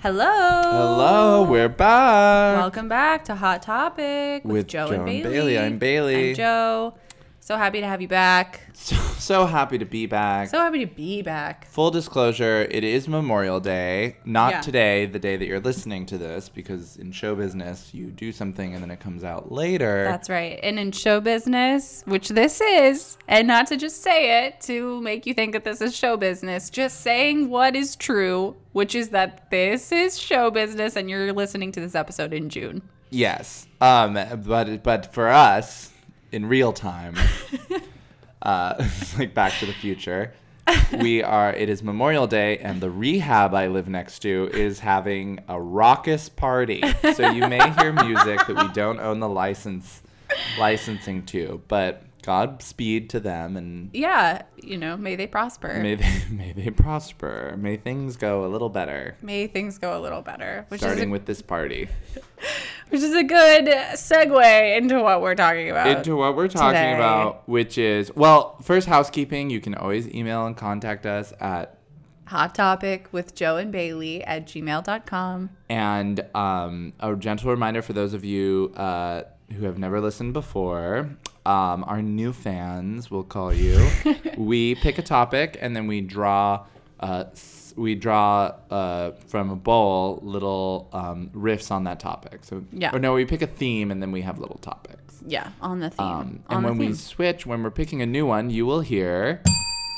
Hello. Hello, we're back Welcome back to Hot Topic with, with Joe, Joe and Bailey. Bailey. I'm Bailey. I'm Joe. So happy to have you back. So, so happy to be back. So happy to be back. Full disclosure, it is Memorial Day. Not Yeah. today, the day that you're listening to this, because in show business, you do something and then it comes out later. That's right. And in show business, which this is, and not to just say it to make you think that this is show business, just saying what is true, which is that this is show business and you're listening to this episode in June. yes. Um, but but for us, in real time, uh, like Back to the Future, we are. It is Memorial Day, and the rehab I live next to is having a raucous party. So you may hear music that we don't own the license licensing to, but Godspeed to them, and Yeah, you know, may they prosper. may they may they prosper. May things go a little better. May things go a little better, which is Starting a, with this party. which is a good segue into what we're talking about. into what we're talking today. about, which is well, first housekeeping. You can always email and contact us at Hot topic with Joe and Bailey at gmail.com. and um, a gentle reminder for those of you uh, who have never listened before. Um, our new fans we'll call you. we pick a topic and then we draw. Uh, we draw uh, from a bowl little um, riffs on that topic. So, Yeah. or no, we pick a theme and then we have little topics. Yeah, on the theme. Um, and when we switch, when we're picking a new one, you will hear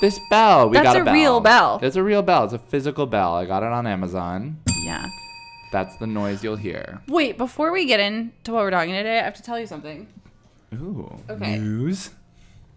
this bell. We That's got a, a bell. real bell. It's a real bell. It's a physical bell. I got it on Amazon. Yeah. That's the noise you'll hear. Wait, before we get into what we're talking today, I have to tell you something. Ooh. Okay. News.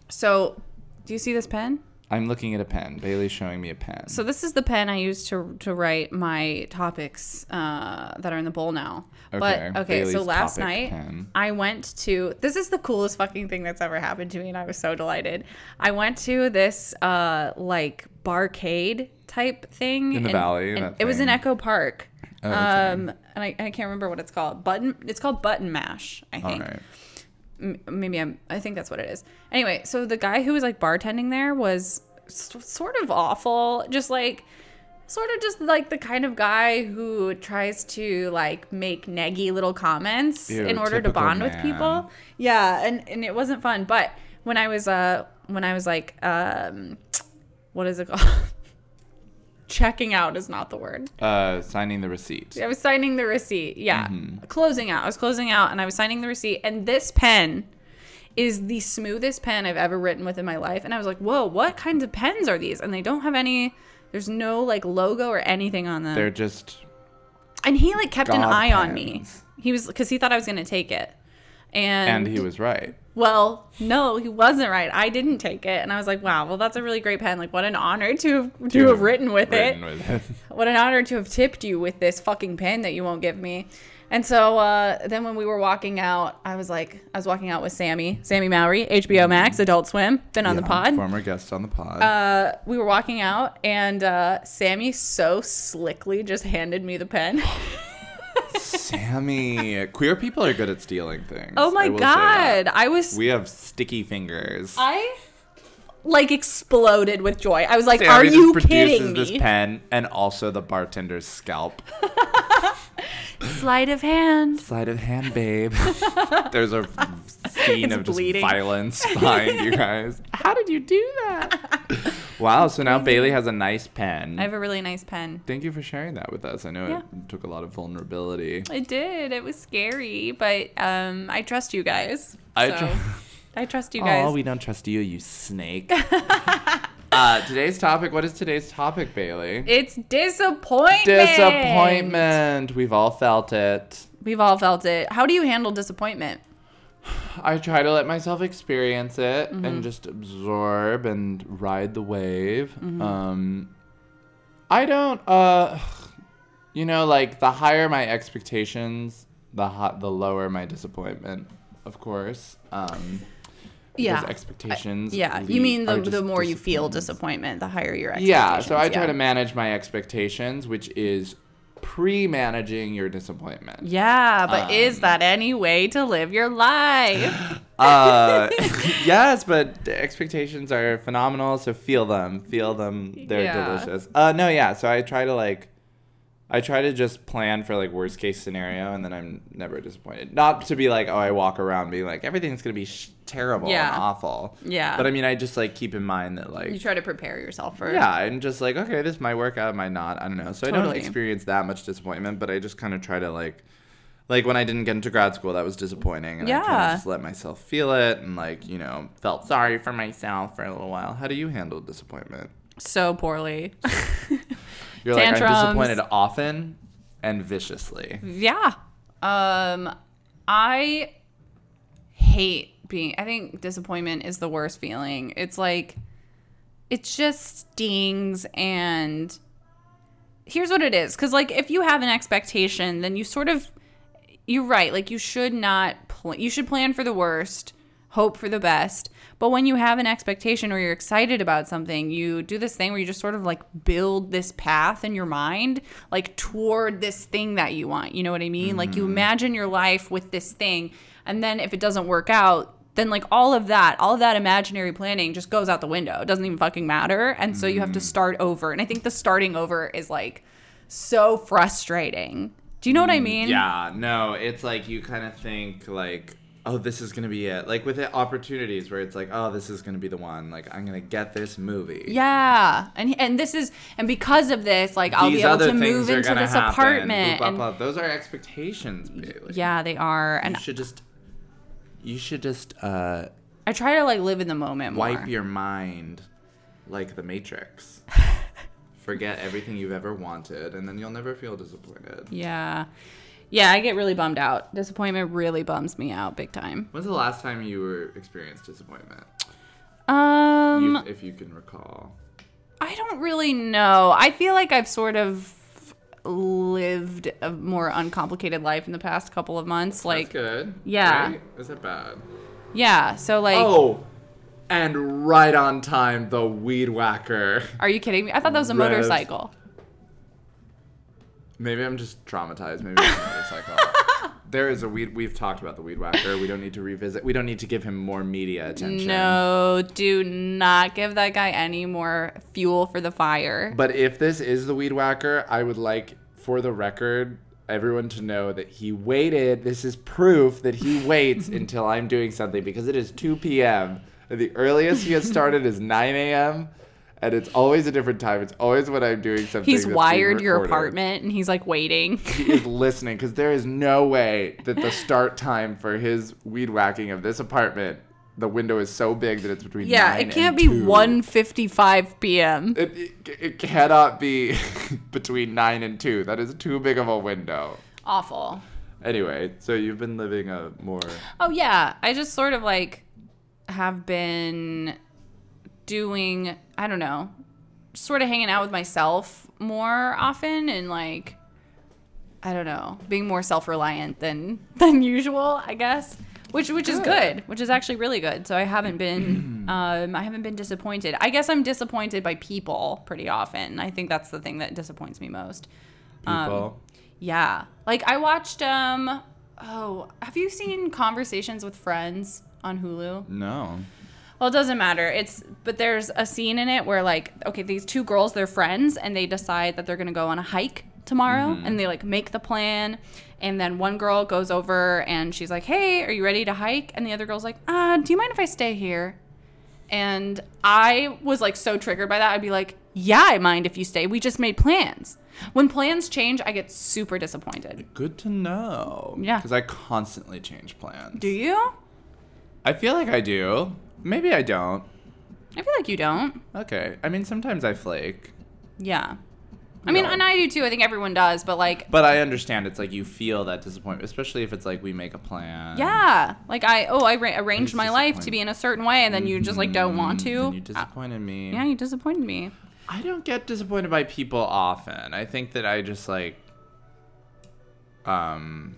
So, do you see this pen? I'm looking at a pen. Bailey's showing me a pen. So this is the pen I use to to write my topics uh, that are in the bowl now. Okay, But okay, so last night pen. I went to this is the coolest fucking thing that's ever happened to me, and I was so delighted. I went to this uh, like barcade type thing In the and- valley, and it was in. Echo Park. Oh, okay. um, and I, I can't remember what it's called. Button. It's called Button Mash. I think right. m- maybe I'm I think that's what it is. Anyway, so the guy who was like bartending there was s- sort of awful, just like sort of just like the kind of guy who tries to like make neggy little comments Ew, in order to bond with people. Yeah, and and it wasn't fun, but when I was uh when I was like um what is it called? Checking out is not the word. Uh, signing the receipt. I was signing the receipt. Yeah. Mm-hmm. Closing out. I was closing out and I was signing the receipt. And this pen is the smoothest pen I've ever written with in my life. And I was like, whoa, what kinds of pens are these? And they don't have any, there's no like logo or anything on them. They're just and he like kept an God eye on me. He was, because he thought I was going to take it. And, and he was right. Well, no, he wasn't right. I didn't take it. And I was like, wow, well, that's a really great pen. Like, what an honor to have, to have written with it with it. what an honor to have tipped you with this fucking pen that you won't give me. And so uh, then when we were walking out, I was like, I was walking out with Sammy, Sammy Mowry, HBO Max, Adult Swim, been on the pod. Former guest on the pod. Uh, we were walking out, and uh, Sammy so slickly just handed me the pen. Sammy. Queer people are good at stealing things. oh my I will say that. god, I was, We have sticky fingers. I like exploded with joy. I was like, Sammy "Are you kidding this me?" pen and also the bartender's scalp. Sleight of hand. Sleight of hand, babe. There's a scene It's of just violence behind you guys. How did you do that? Wow, so now Bailey has a nice pen. I have a really nice pen. Thank you for sharing that with us. I know Yeah. it took a lot of vulnerability. It did. It was scary, but um, I trust you guys. I so tr- I trust you guys. Oh, we don't trust you, you snake. uh, today's topic. What is today's topic, Bailey? it's disappointment. Disappointment. We've all felt it. We've all felt it. How do you handle disappointment? I try to let myself experience it Mm-hmm. and just absorb and ride the wave. Mm-hmm. Um, I don't. Uh, you know, like the higher my expectations, the hot, the lower my disappointment. Of course. Um, because expectations. Yeah, you mean the, the more you feel disappointment, the higher your expectations. Yeah, so I try yeah. to manage my expectations, which is pre-managing your disappointment. Yeah, but Um, is that any way to live your life? Uh, yes, but the expectations are phenomenal. So feel them, feel them. They're Yeah. delicious. Uh, no, yeah. So I try to like I try to just plan for like worst case scenario, and then I'm never disappointed. Not to be like, oh, I walk around being like everything's gonna be sh- terrible Yeah. and awful. Yeah. But I mean, I just like keep in mind that like You try to prepare yourself for yeah, I'm just like, okay, this might work out, might not. I don't know. So I don't Totally. experience that much disappointment, but I just kind of try to like, like when I didn't get into grad school, that was disappointing, and I kind Yeah. of just let myself feel it, and like you know, felt sorry for myself for a little while. How do you handle disappointment? so poorly. You're like, I'm disappointed often and viciously. Yeah. Um I hate being I think disappointment is the worst feeling. It's like it just stings and here's what it is cuz like if you have an expectation then you sort of you're right like you should not pl- you should plan for the worst hope for the best but when you have an expectation or you're excited about something you do this thing where you just sort of like build this path in your mind like toward this thing that you want. You know what i mean? Like you mm-hmm. imagine your life with this thing and then if it doesn't work out then like all of that all of that imaginary planning just goes out the window. It doesn't even fucking matter. And so you have to mm-hmm. start over. And i think the starting over is like so frustrating. Do you know what i mm, mean? Yeah, no, it's like you kind of think like, oh, this is gonna be it. Like with the opportunities where it's like, oh, this is gonna be the one. Like I'm gonna get this movie. Yeah, and and this is and because of this, like I'll These be able to move into this happen. apartment. Blah, and, blah, blah. Those are expectations, Bailey. yeah, they are, and You should just, you should just uh, I try to like live in the moment more. wipe your mind like the Matrix. Forget everything you've ever wanted, and then you'll never feel disappointed. yeah, yeah, I get really bummed out. Disappointment really bums me out big time. When's the last time you were experienced disappointment? Um, You, if you can recall. I don't really know. I feel like I've sort of lived a more uncomplicated life in the past couple of months. Like, That's good. yeah. Right? Is it bad? yeah, so like, Oh, and right on time, the weed whacker. are you kidding me? I thought that was a motorcycle. Maybe I'm just traumatized. Maybe it's a motorcycle. there is a weed. We've talked about the weed whacker. We don't need to revisit. We don't need to give him more media attention. No, do not give that guy any more fuel for the fire. But if this is the weed whacker, I would like, for the record, everyone to know that he waited. This is proof that he waits until I'm doing something because it is 2 p.m. The earliest he has started is 9 a.m. And it's always a different time. It's always when I'm doing something. He's wired your apartment and he's like waiting. He is listening because there is no way that the start time for his weed whacking of this apartment, the window is so big that it's between yeah, 9 it can't be 2. 1:55 p.m. It, it, it cannot be between 9 and 2. That is too big of a window. Awful. Anyway, so you've been living a more. Oh yeah, I just sort of like have been doing, I don't know, sort of hanging out with myself more often and like I don't know, being more self-reliant than than usual, I guess. Which which is Good. good, which is actually really good. So I haven't been um I haven't been disappointed. I guess I'm disappointed by people pretty often. I think that's the thing that disappoints me most. Um, People. Yeah. Like I watched um oh, have you seen Conversations with Friends on Hulu? no. Well, it doesn't matter. It's but there's a scene in it where like okay, these two girls, they're friends and they decide that they're going to go on a hike tomorrow and they like make the plan and then one girl goes over and she's like, "Hey, are you ready to hike?" and the other girl's like, "Uh, do you mind if I stay here?" And I was like so triggered by that. I'd be like, "Yeah, I mind if you stay. We just made plans." When plans change, I get super disappointed. Good to know. Yeah. Because I constantly change plans. Do you? I feel like I do. Maybe I don't. I feel like you don't. Okay. I mean, sometimes I flake. Yeah. I mean, No. and I do too. I think everyone does, but like But I understand it's like you feel that disappointment, especially if it's like we make a plan. Yeah, like I oh I ra- arranged my life to be in a certain way, and then you just like don't want Mm, to. and you Uh, disappointed me. yeah, you disappointed me. I don't get disappointed by people often. I think that I just like um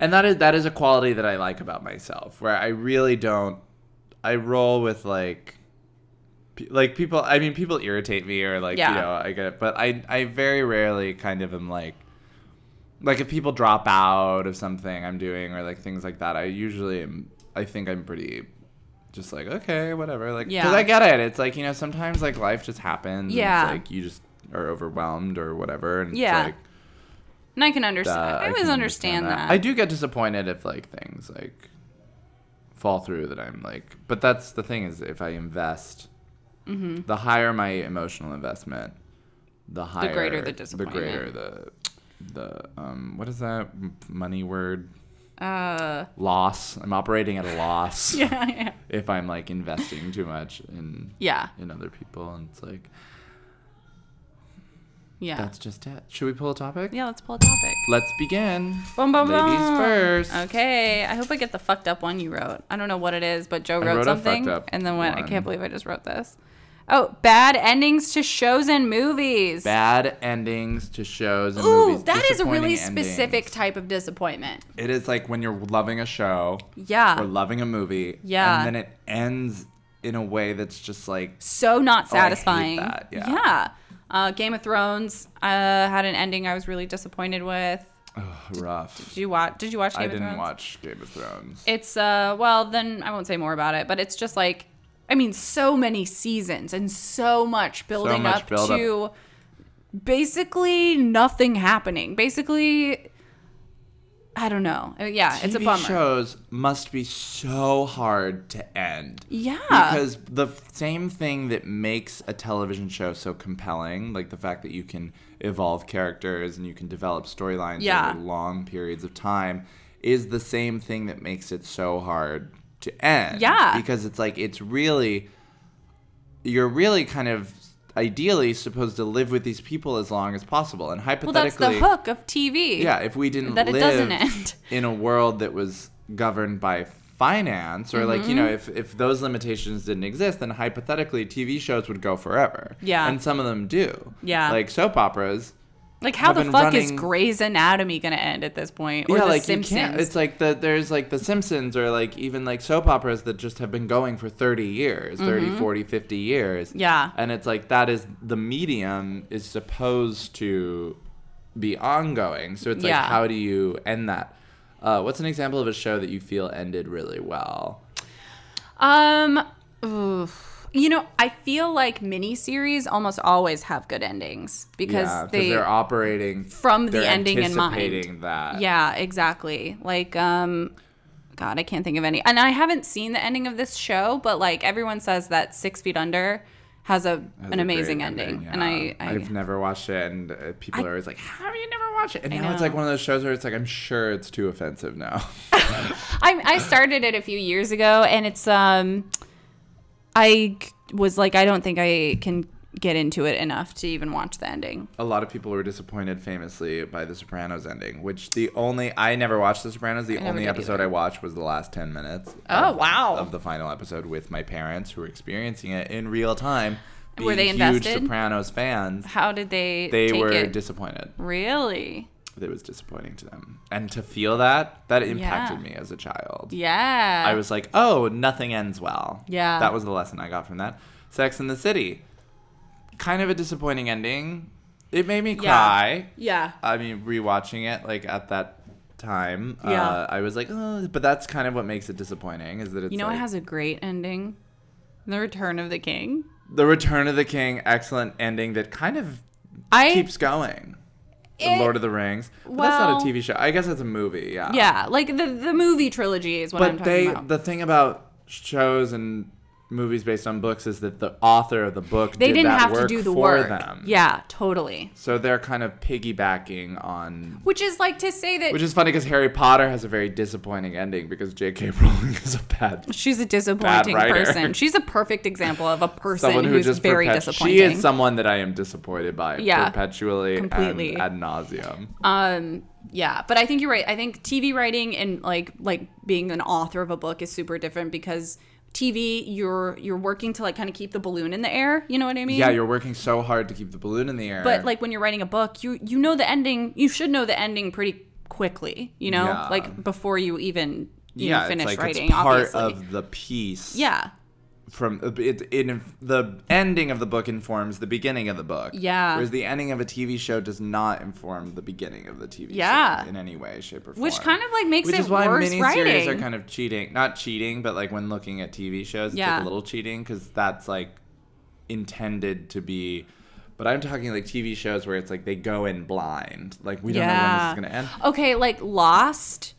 and that is that is a quality that I like about myself where I really don't I roll with like like people I mean people irritate me or like Yeah. you know I get it but I I very rarely kind of am like like if people drop out of something I'm doing or like things like that I usually am I think I'm pretty just like okay whatever like because Yeah. I get it it's like you know sometimes like life just happens Yeah. like you just are overwhelmed or whatever. And Yeah. it's like, And I can understand. uh, I always can understand, that. I do get disappointed if like things like fall through that I'm like, but that's the thing is if I invest, Mm-hmm. the higher my emotional investment, the higher the greater the disappointment. The greater the the um what is that money word Uh, loss? I'm operating at a loss yeah, yeah. if I'm like investing too much in Yeah. in other people, and it's like Yeah. that's just it. Should we pull a topic? yeah, let's pull a topic. Let's begin. Boom, boom, Ladies boom. first. Okay. I hope I get the fucked up one you wrote. I don't know what it is, but Joe I wrote, wrote something. and then went, I can't believe I just wrote this. Oh, bad endings to shows and movies. Bad endings to shows and Ooh, movies. that is a really disappointing specific type of disappointment. It is like when you're loving a show Yeah. or loving a movie, Yeah. and then it ends in a way that's just like so not satisfying. Oh, I hate satisfying. that, yeah. Uh, Game of Thrones uh, had an ending I was really disappointed with. ugh, rough. Did you watch? Did you watch Game of Thrones? I of didn't Thrones? watch Game of Thrones. It's uh well then I won't say more about it, but it's just like I mean so many seasons and so much building much up build-up. to basically nothing happening. Basically I don't know. Uh, Yeah, it's a bummer. shows must be so hard to end. Yeah. Because the same thing that makes a television show so compelling, like the fact that you can evolve characters and you can develop storylines Yeah. over long periods of time, is the same thing that makes it so hard to end. Yeah. Because it's like, it's really, you're really kind of ideally supposed to live with these people as long as possible. And well, hypothetically. that's the hook of TV. Yeah, if we didn't That it live doesn't end. in a world that was governed by finance or like you Mm-hmm. know if if those limitations didn't exist then hypothetically TV shows would go forever. Yeah. And some of them do. Yeah. Like soap operas. Like how the fuck is running- Grey's Anatomy going to end at this point or yeah, the like Simpsons? you can't. It's like the there's like the Simpsons or like even like soap operas that just have been going for 30 years, 30, 40, 50 years. Mm-hmm. Yeah. And it's like that is the medium is supposed to be ongoing. So it's like Yeah. how do you end that? Uh, what's an example of a show that you feel ended really well? Um, oof. You know, I feel like miniseries almost always have good endings because yeah, they they're operating from the ending in mind. that. Yeah, exactly. Like, um, God, I can't think of any. And I haven't seen the ending of this show, but like everyone says that Six Feet Under has a Has an a amazing ending, and I, I have never watched it, and uh, people I- are always like, "How have you never watched it?" And I now it's like one of those shows where it's like, I'm sure it's too offensive now. I I started it a few years ago, and it's um, I was like, I don't think I can get into it enough to even watch the ending. a lot of people were disappointed famously by The Sopranos ending, which the only I never watched The Sopranos. The only episode either. I watched was the last ten minutes. Oh, of- wow. Of the final episode with my parents who were experiencing it in real time. Were they being huge invested? Sopranos fans. How did they? They were it? disappointed. really. It was disappointing to them, and to feel that that impacted Yeah. me as a child. Yeah. I was like, oh, nothing ends well. Yeah. That was the lesson I got from that. Sex in the City. Kind of a disappointing ending. It made me Yeah. cry. Yeah. I mean, rewatching it like at that time, Yeah. uh, I was like, oh, but that's kind of what makes it disappointing is that it's You know, like, it has a great ending. The Return of the King. the Return of the King, excellent ending that kind of I keeps going. The It- Lord of the Rings. But that's not a TV show. I guess it's a movie. Yeah. yeah, like the the movie trilogy is what I'm but talking they about. the thing about shows and movies based on books is that the author of the book they did didn't that have to do the for work. them. Yeah, totally. So they're kind of piggybacking on Which is like to say that which is funny because Harry Potter has a very disappointing ending because J.K. Rowling is a bad she's a disappointing person. She's a perfect example of a person someone who who's just very perpet- disappointing. She is someone that I am disappointed by Yeah, perpetually completely. and ad nauseum. Um, yeah, but I think you're right. I think TV writing and like like being an author of a book is super different because TV you're you're working to like kind of keep the balloon in the air. You know what I mean? Yeah, you're working so hard to keep the balloon in the air. But like when you're writing a book, you you know the ending. You should know the ending pretty quickly. You know, Yeah. like before you even you yeah, know, finish it's like writing. it's part obviously. of the piece. yeah, from uh, it, it the ending of the book informs the beginning of the book. Yeah. Whereas the ending of a TV show does not inform the beginning of the TV Yeah. show in any way, shape, or form. which kind of like makes Which it is why worse miniseries writing. are kind of cheating. Not cheating, but like when looking at TV shows, it's Yeah. like a little cheating because that's like intended to be But I'm talking like TV shows where it's like they go in blind. Like we don't know when this is gonna end. Okay, like Lost.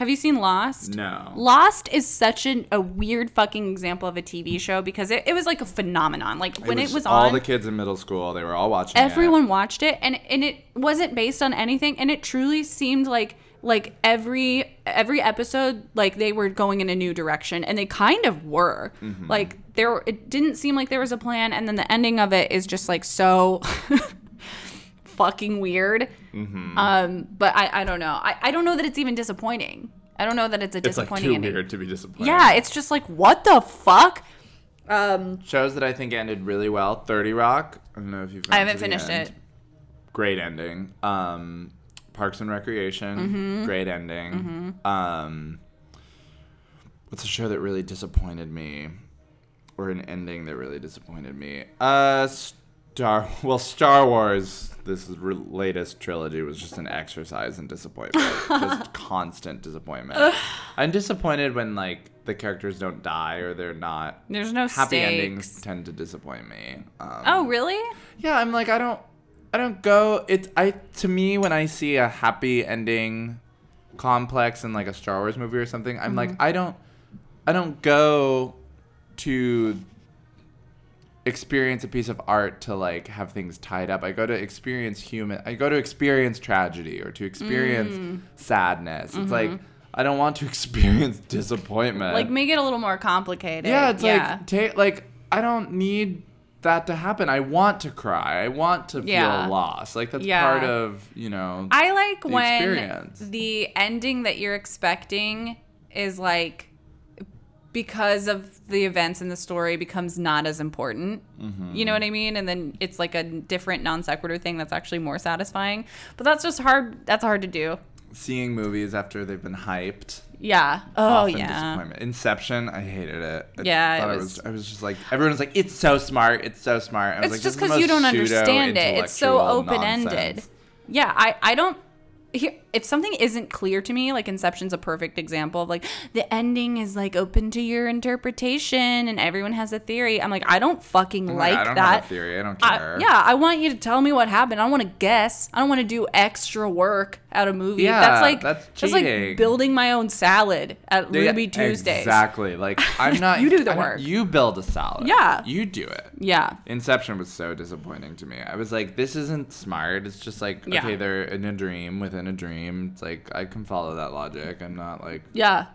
Have you seen Lost? No. Lost is such an, a weird fucking example of a TV show because it, it was like a phenomenon. Like when it was, all on, the kids in middle school, they were all watching. it. everyone watched it and and it wasn't based on anything and it truly seemed like like every every episode like they were going in a new direction and they kind of were Mm-hmm. like there it didn't seem like there was a plan and then the ending of it is just like so fucking weird Mm-hmm. um but i i don't know I, I don't know that it's even disappointing i don't know that it's a It's like disappointing too ending weird to be disappointed. yeah it's just like what the fuck um Shows that I think ended really well. Thirty Rock. I don't know if you've. i haven't finished it Great ending. Um, Parks and Recreation. Mm-hmm. Great ending. Um, what's a show that really disappointed me, or an ending that really disappointed me? Uh, Star. Well, Star Wars. This latest trilogy was just an exercise in disappointment. just constant disappointment. I'm disappointed when like the characters don't die or they're not there's no happy stakes. endings tend to disappoint me. Um, oh really yeah, I'm like I don't, I don't go. It's I to me when I see a happy ending, complex in like a Star Wars movie or something, I'm like Mm-hmm. I don't, I don't go to experience a piece of art to like have things tied up. I go to experience human. I go to experience tragedy or to experience Mm. sadness. It's like I don't want to experience disappointment. Mm-hmm. like make it a little more complicated Yeah, it's yeah. like take like I don't need that to happen. I want to cry. I want to feel Yeah. loss. Like that's Yeah. part of you know. I like the when experience. the ending that you're expecting is like because of the events in the story becomes not as important. Mm-hmm. You know what I mean? And then it's like a different non sequitur thing that's actually more satisfying. But that's just hard. That's hard to do. seeing movies after they've been hyped. Yeah. Oh yeah. Inception. I hated it. I Yeah, it thought was- I was just like everyone was like, it's so smart. It's so smart. I was It's like, just because you don't understand it. It's so open ended. Yeah, I, I don't. Here, if something isn't clear to me, like Inception's a perfect example of like the ending is like open to your interpretation and everyone has a theory. I'm like, I don't fucking I'm like I don't that. have a theory. I don't I- care. yeah, I want you to tell me what happened. I don't want to guess. I don't want to do extra work at a movie. Yeah, that's like that's like building my own salad at Yeah, Ruby Tuesdays. Exactly. Like I'm not. You do the I work. You build a salad. Yeah. You do it. Yeah. Inception was so disappointing to me. I was like, this isn't smart. It's just like, Yeah. okay, they're in a dream within a dream. It's like, I can follow that logic. I'm not like Yeah.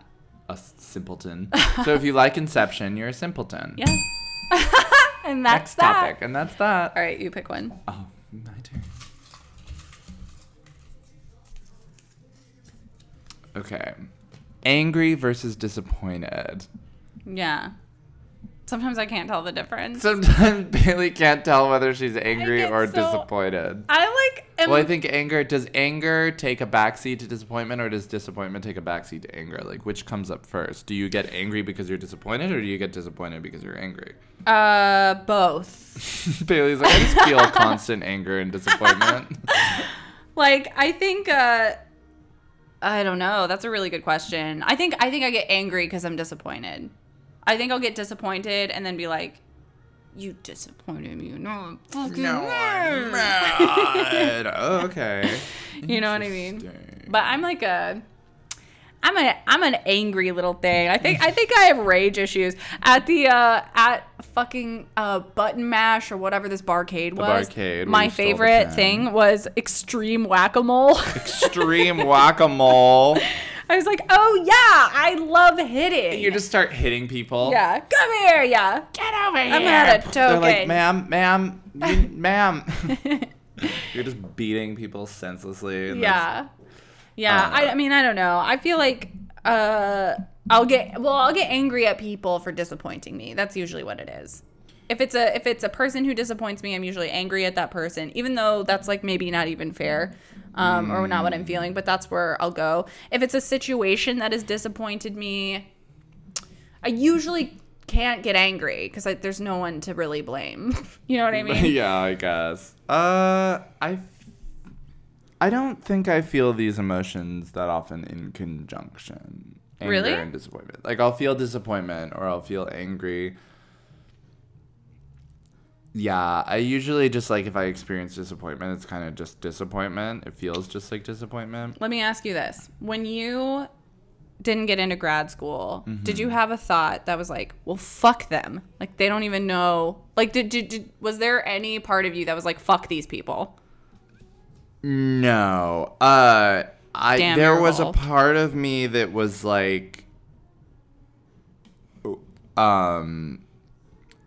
a simpleton. so if you like Inception, you're a simpleton. Yeah. and that's Next that. topic. And that's that. All right, you pick one. Oh, my turn. Okay. Angry versus disappointed. Yeah. Sometimes I can't tell the difference. Sometimes Bailey can't tell whether she's angry or so- disappointed. I like. Am, Well, I think anger does anger take a backseat to disappointment, or does disappointment take a backseat to anger? Like, which comes up first? Do you get angry because you're disappointed, or do you get disappointed because you're angry? uh, both. Bailey's like, I just feel constant anger and disappointment. Like, I think. uh I don't know. That's a really good question. I think. I think I get angry because I'm disappointed. I think I'll get disappointed and then be like, "You disappointed me." No, I'm fucking mad." mad. okay. You know what I mean? But I'm like a I'm a I'm an angry little thing. I think I think I have rage issues at the uh at fucking uh button mash or whatever this barcade was. barcade My the favorite thing was extreme whack-a-mole. Extreme whack-a-mole. I was like, "Oh yeah, I love hitting." You just start hitting people. yeah, come here, yeah. Get over here. I'm at a They're like, ma'am, ma'am, you, ma'am. You're just beating people senselessly. Yeah. Yeah. Uh, I, I mean, I don't know. I feel like uh, I'll get well, I'll get angry at people for disappointing me. That's usually what it is. If it's a if it's a person who disappoints me, I'm usually angry at that person, even though that's like maybe not even fair, um, or not what I'm feeling. But that's where I'll go. If it's a situation that has disappointed me, I usually can't get angry because there's no one to really blame. you know what I mean? yeah, I guess. Uh, I, I don't think I feel these emotions that often in conjunction. Anger Really? and disappointment. Like I'll feel disappointment or I'll feel angry. Yeah, I usually just like if I experience disappointment, it's kind of just disappointment. It feels just like disappointment. Let me ask you this. When you didn't get into grad school, Mm-hmm. did you have a thought that was like, well, fuck them? Like, they don't even know. Like, did, did, did was there any part of you that was like, fuck these people? No. Uh I Damn, there was a part of me that was like um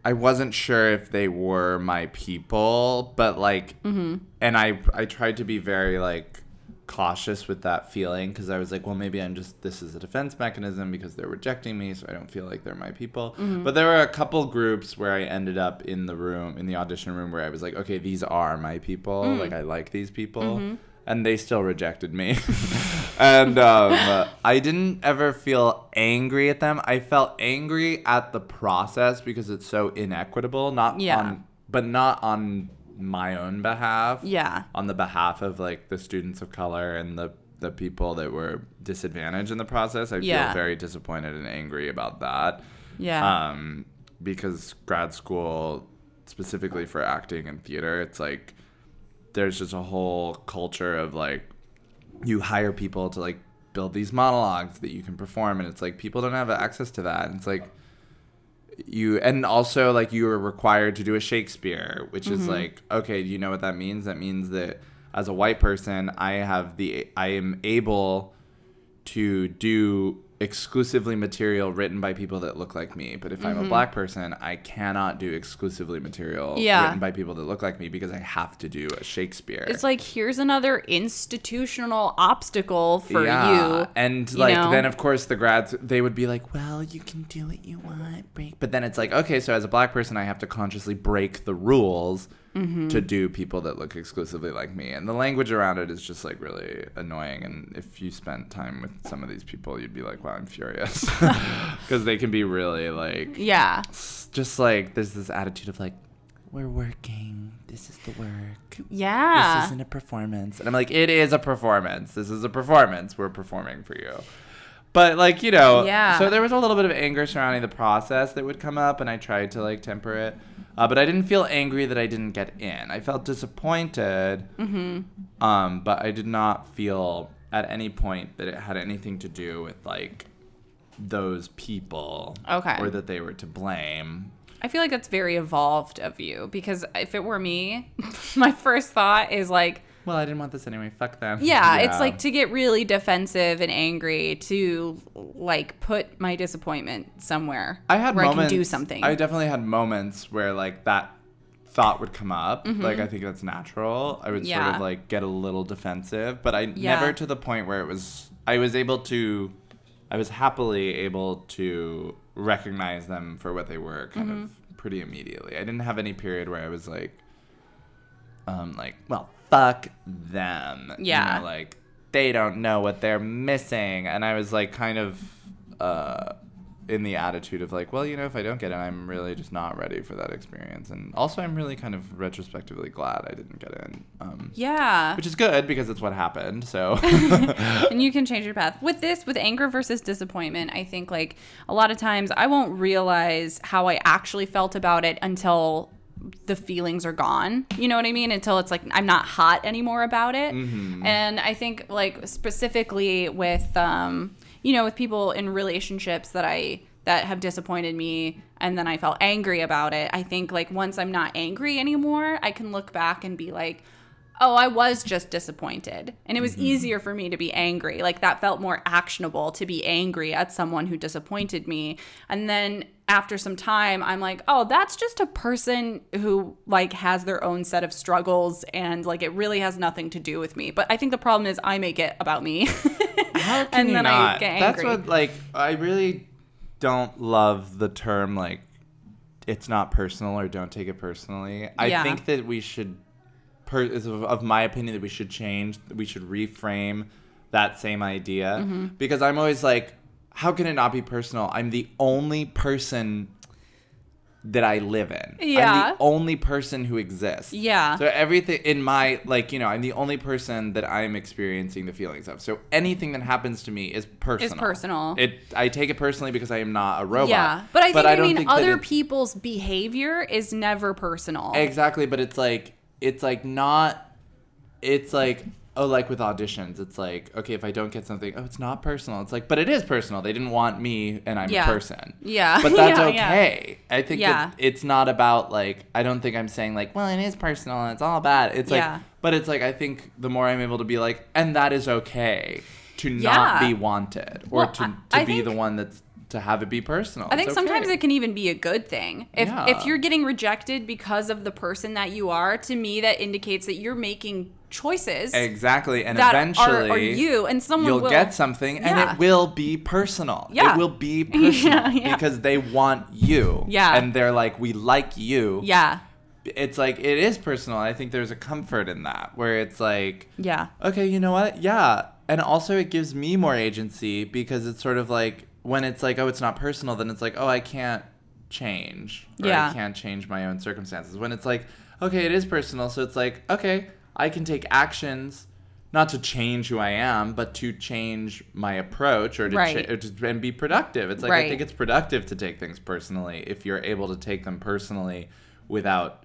I wasn't sure if they were my people, but like Mm-hmm. and I I tried to be very like cautious with that feeling because I was like, well, maybe I'm just this is a defense mechanism because they're rejecting me, so I don't feel like they're my people. Mm-hmm. But there were a couple groups where I ended up in the room in the audition room where I was like, okay, these are my people. Mm. Like I like these people. Mm-hmm. And they still rejected me. and um, I didn't ever feel angry at them. I felt angry at the process because it's so inequitable. Not Yeah. on, but not on my own behalf Yeah. on the behalf of like the students of color and the the people that were disadvantaged in the process. I Yeah. feel very disappointed and angry about that. Yeah. Um, because grad school, specifically for acting and theater, it's like there's just a whole culture of like you hire people to like build these monologues that you can perform, and it's like people don't have access to that. And it's like you and also like you are required to do a Shakespeare, which is mm-hmm. like okay, do you know what that means? That means that as a white person, I have the I am able to do exclusively material written by people that look like me. But if I'm a mm-hmm. black person, I cannot do exclusively material Yeah. written by people that look like me because I have to do a Shakespeare. It's like, here's another institutional obstacle for you. And you like know? then of course the grads they would be like, Well, you can do what you want, break but then it's like, okay, so as a black person I have to consciously break the rules Mm-hmm. to do people that look exclusively like me. And the language around it is just like really annoying and if you spent time with some of these people you'd be like, Wow, I'm furious. Because they can be really like Yeah. just like there's this attitude of like we're working. This is the work. Yeah. This isn't a performance. And I'm like, it is a performance. This is a performance. We're performing for you. But like, you know, Yeah. so there was a little bit of anger surrounding the process that would come up and I tried to like temper it. Uh, but I didn't feel angry that I didn't get in. I felt disappointed. Mm-hmm. Um, but I did not feel at any point that it had anything to do with like those people. Okay. Or that they were to blame. I feel like that's very evolved of you because if it were me, my first thought is like, Well, I didn't want this anyway. Fuck them. yeah, it's like to get really defensive and angry to like put my disappointment somewhere I had where moments, I can do something. I definitely had moments where like that thought would come up. Mm-hmm. Like I think that's natural. I would sort of like get a little defensive, but I Yeah. never to the point where it was I was able to I was happily able to recognize them for what they were kind Mm-hmm. of pretty immediately. I didn't have any period where I was like um like, well, fuck them. You Yeah. know, like they don't know what they're missing and I was like kind of uh in the attitude of like, well, you know, if I don't get it, I'm really just not ready for that experience. And also, I'm really kind of retrospectively glad I didn't get in, um, yeah. which is good because it's what happened. So, and you can change your path. With this, with anger versus disappointment, I think like a lot of times I won't realize how I actually felt about it until the feelings are gone. You know what I mean? Until it's like I'm not hot anymore about it. And I think like specifically with um you know with people in relationships that I that have disappointed me and then I felt angry about it. I think like once I'm not angry anymore, I can look back and be like oh, I was just disappointed. And it was mm-hmm. easier for me to be angry. Like that felt more actionable to be angry at someone who disappointed me. And then after some time, I'm like, oh, that's just a person who like has their own set of struggles and like it really has nothing to do with me. But I think the problem is I make it about me. how can And you then I not? get That's what like I really don't love the term like it's not personal or don't take it personally. I Yeah. think that we should, per, is of, of my opinion, that we should change. We should reframe that same idea Mm-hmm. because I'm always like, how can it not be personal? I'm the only person that I live in. I'm Yeah. the only person who exists. Yeah. So everything in my like, you know, I'm the only person that I'm experiencing the feelings of. So anything that happens to me is personal. It's personal. It I take it personally because I am not a robot. Yeah, but I think I, don't mean think other people's behavior is never personal. Exactly, but it's like it's like not it's like oh like with auditions it's like okay if I don't get something oh it's not personal it's like but it is personal they didn't want me and I'm Yeah. a person Yeah. but that's Yeah, yeah. okay I think Yeah. that it's not about like I don't think I'm saying like well it is personal and it's all bad it's like Yeah. but it's like I think the more I'm able to be like and that is okay to Yeah. not be wanted or Well, to, I- to I be think- the one that's to have it be personal I think It's sometimes it can even be a good thing. If Yeah. if you're getting rejected because of the person that you are, to me that indicates that you're making choices Exactly, and that eventually are, are you and someone you'll will get something, and Yeah. it will be personal. Yeah. it will be personal yeah. because they want you. Yeah. and they're like, we like you. Yeah. it's like it is personal. I think there's a comfort in that where it's like, Yeah. okay, you know what? Yeah, and also it gives me more agency because it's sort of like when it's like, oh, it's not personal, then it's like, oh, I can't change. Or Yeah. I can't change my own circumstances. When it's like, okay, it is personal, so it's like, okay, I can take actions. Not to change who I am, but to change my approach or to, Right. cha- or to and be productive. It's like I think it's productive to take things personally if you're able to take them personally without